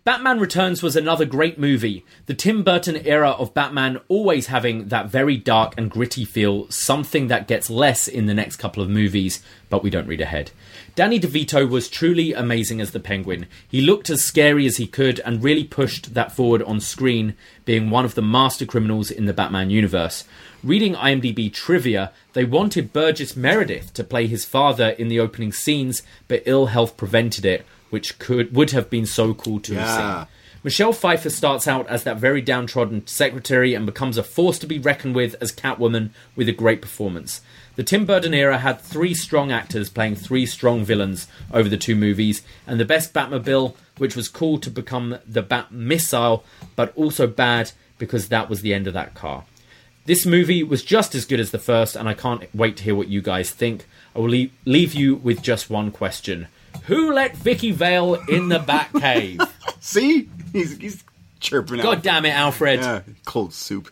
Batman Returns was another great movie. The Tim Burton era of Batman always having that very dark and gritty feel, something that gets less in the next couple of movies, but we don't read ahead. Danny DeVito was truly amazing as the Penguin. He looked as scary as he could and really pushed that forward on screen, being one of the master criminals in the Batman universe. Reading IMDb trivia, they wanted Burgess Meredith to play his father in the opening scenes, but ill health prevented it, which could would have been so cool to have seen. Michelle Pfeiffer starts out as that very downtrodden secretary and becomes a force to be reckoned with as Catwoman with a great performance. The Tim Burton era had three strong actors playing three strong villains over the two movies, and the best Batmobile, which was cool to become the Bat Missile, but also bad because that was the end of that car. This movie was just as good as the first, and I can't wait to hear what you guys think. I will leave, leave you with just one question. Who let Vicki Vale in the Batcave? See, he's he's chirping out. God damn it, Alfred. Yeah, cold soup.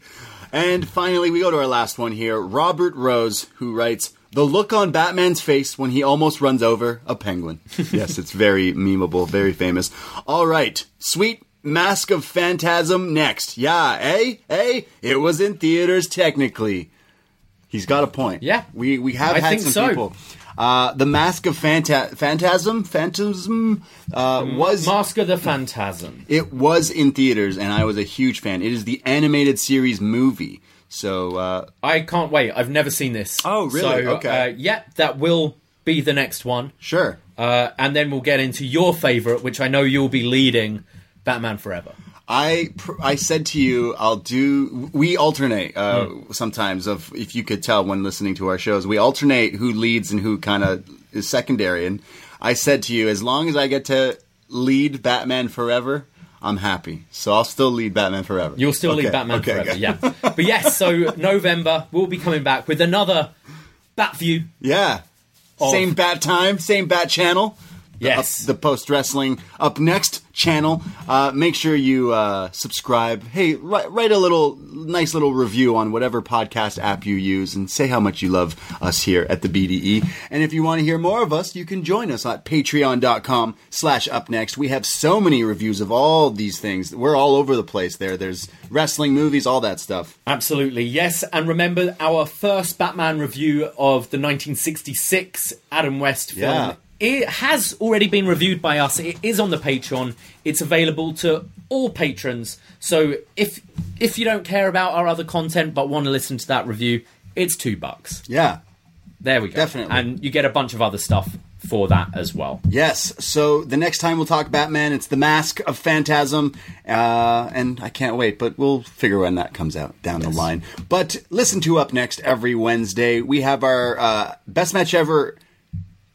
And finally, we go to our last one here. Robert Rose, who writes, The look on Batman's face when he almost runs over a penguin. yes, it's very memeable, very famous. All right, sweet Mask of Phantasm next. Yeah, eh? Eh? It was in theaters technically. He's got a point. Yeah. We, we have I had some so. people. Uh, the Mask of Phanta- Phantasm, Phantasm, uh, was Mask of the Phantasm. it was in theaters, and I was a huge fan. It is the animated series movie. So, uh, I can't wait. I've never seen this. Oh, really? So, Okay. Uh, yeah, that will be the next one. sure. Uh, and then we'll get into your favourite, which I know you'll be leading Batman Forever. I pr- I said to you, I'll do. We alternate uh, sometimes. Of if you could tell when listening to our shows, we alternate who leads and who kind of is secondary. And I said to you, as long as I get to lead Batman Forever, I'm happy. So I'll still lead Batman Forever. You'll still Okay, lead Batman okay, forever, okay. yeah. But yes, so November we'll be coming back with another Bat View. Yeah. Same bat time, same bat channel. The Yes. up- the post wrestling up next channel. Uh, make sure you uh, subscribe. Hey, write, write a little nice little review on whatever podcast app you use, and say how much you love us here at the BDE. And if you want to hear more of us, you can join us at Patreon.com/slash Up Next. We have so many reviews of all these things. We're all over the place. There, there's wrestling, movies, all that stuff. Absolutely, yes. And remember our first Batman review of the 1966 Adam West film. Yeah. It has already been reviewed by us. It is on the Patreon. It's available to all patrons. So if if you don't care about our other content but want to listen to that review, it's two bucks. Yeah. There we go. Definitely. And you get a bunch of other stuff for that as well. Yes. So the next time we'll talk Batman, it's the Mask of Phantasm, uh, and I can't wait. But we'll figure when that comes out down the line. But listen to up next every Wednesday. We have our uh, best match ever.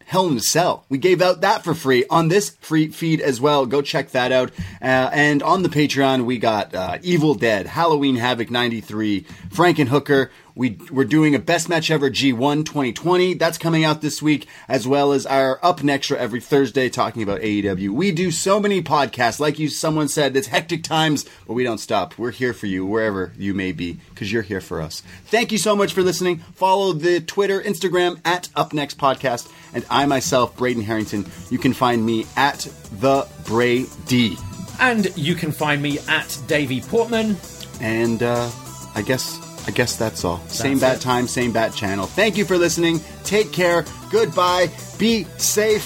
Hell in a Cell. We gave out that for free on this free feed as well. Go check that out. Uh, and on the Patreon, we got uh, Evil Dead, Halloween Havoc 93, Frankenhooker. We, we're doing a Best Match Ever G1 2020. That's coming out this week, as well as our Up Next show every Thursday talking about AEW. We do so many podcasts. Like you, someone said, it's hectic times, but we don't stop. We're here for you wherever you may be, because you're here for us. Thank you so much for listening. Follow the Twitter, Instagram at Up Next Podcast, and I myself, Braden Herrington. You can find me at the Brady. And you can find me at Davie Portman. And uh, I guess I guess that's all. same bat it. time, same bat channel. Thank you for listening. Take care. Goodbye. Be safe.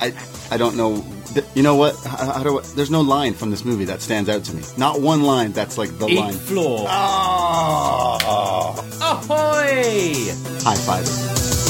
I I don't know. You know what? How, how do I, there's no line from this movie that stands out to me. Not one line. That's like the Eat line. floor. Oh, Ahoy! high five.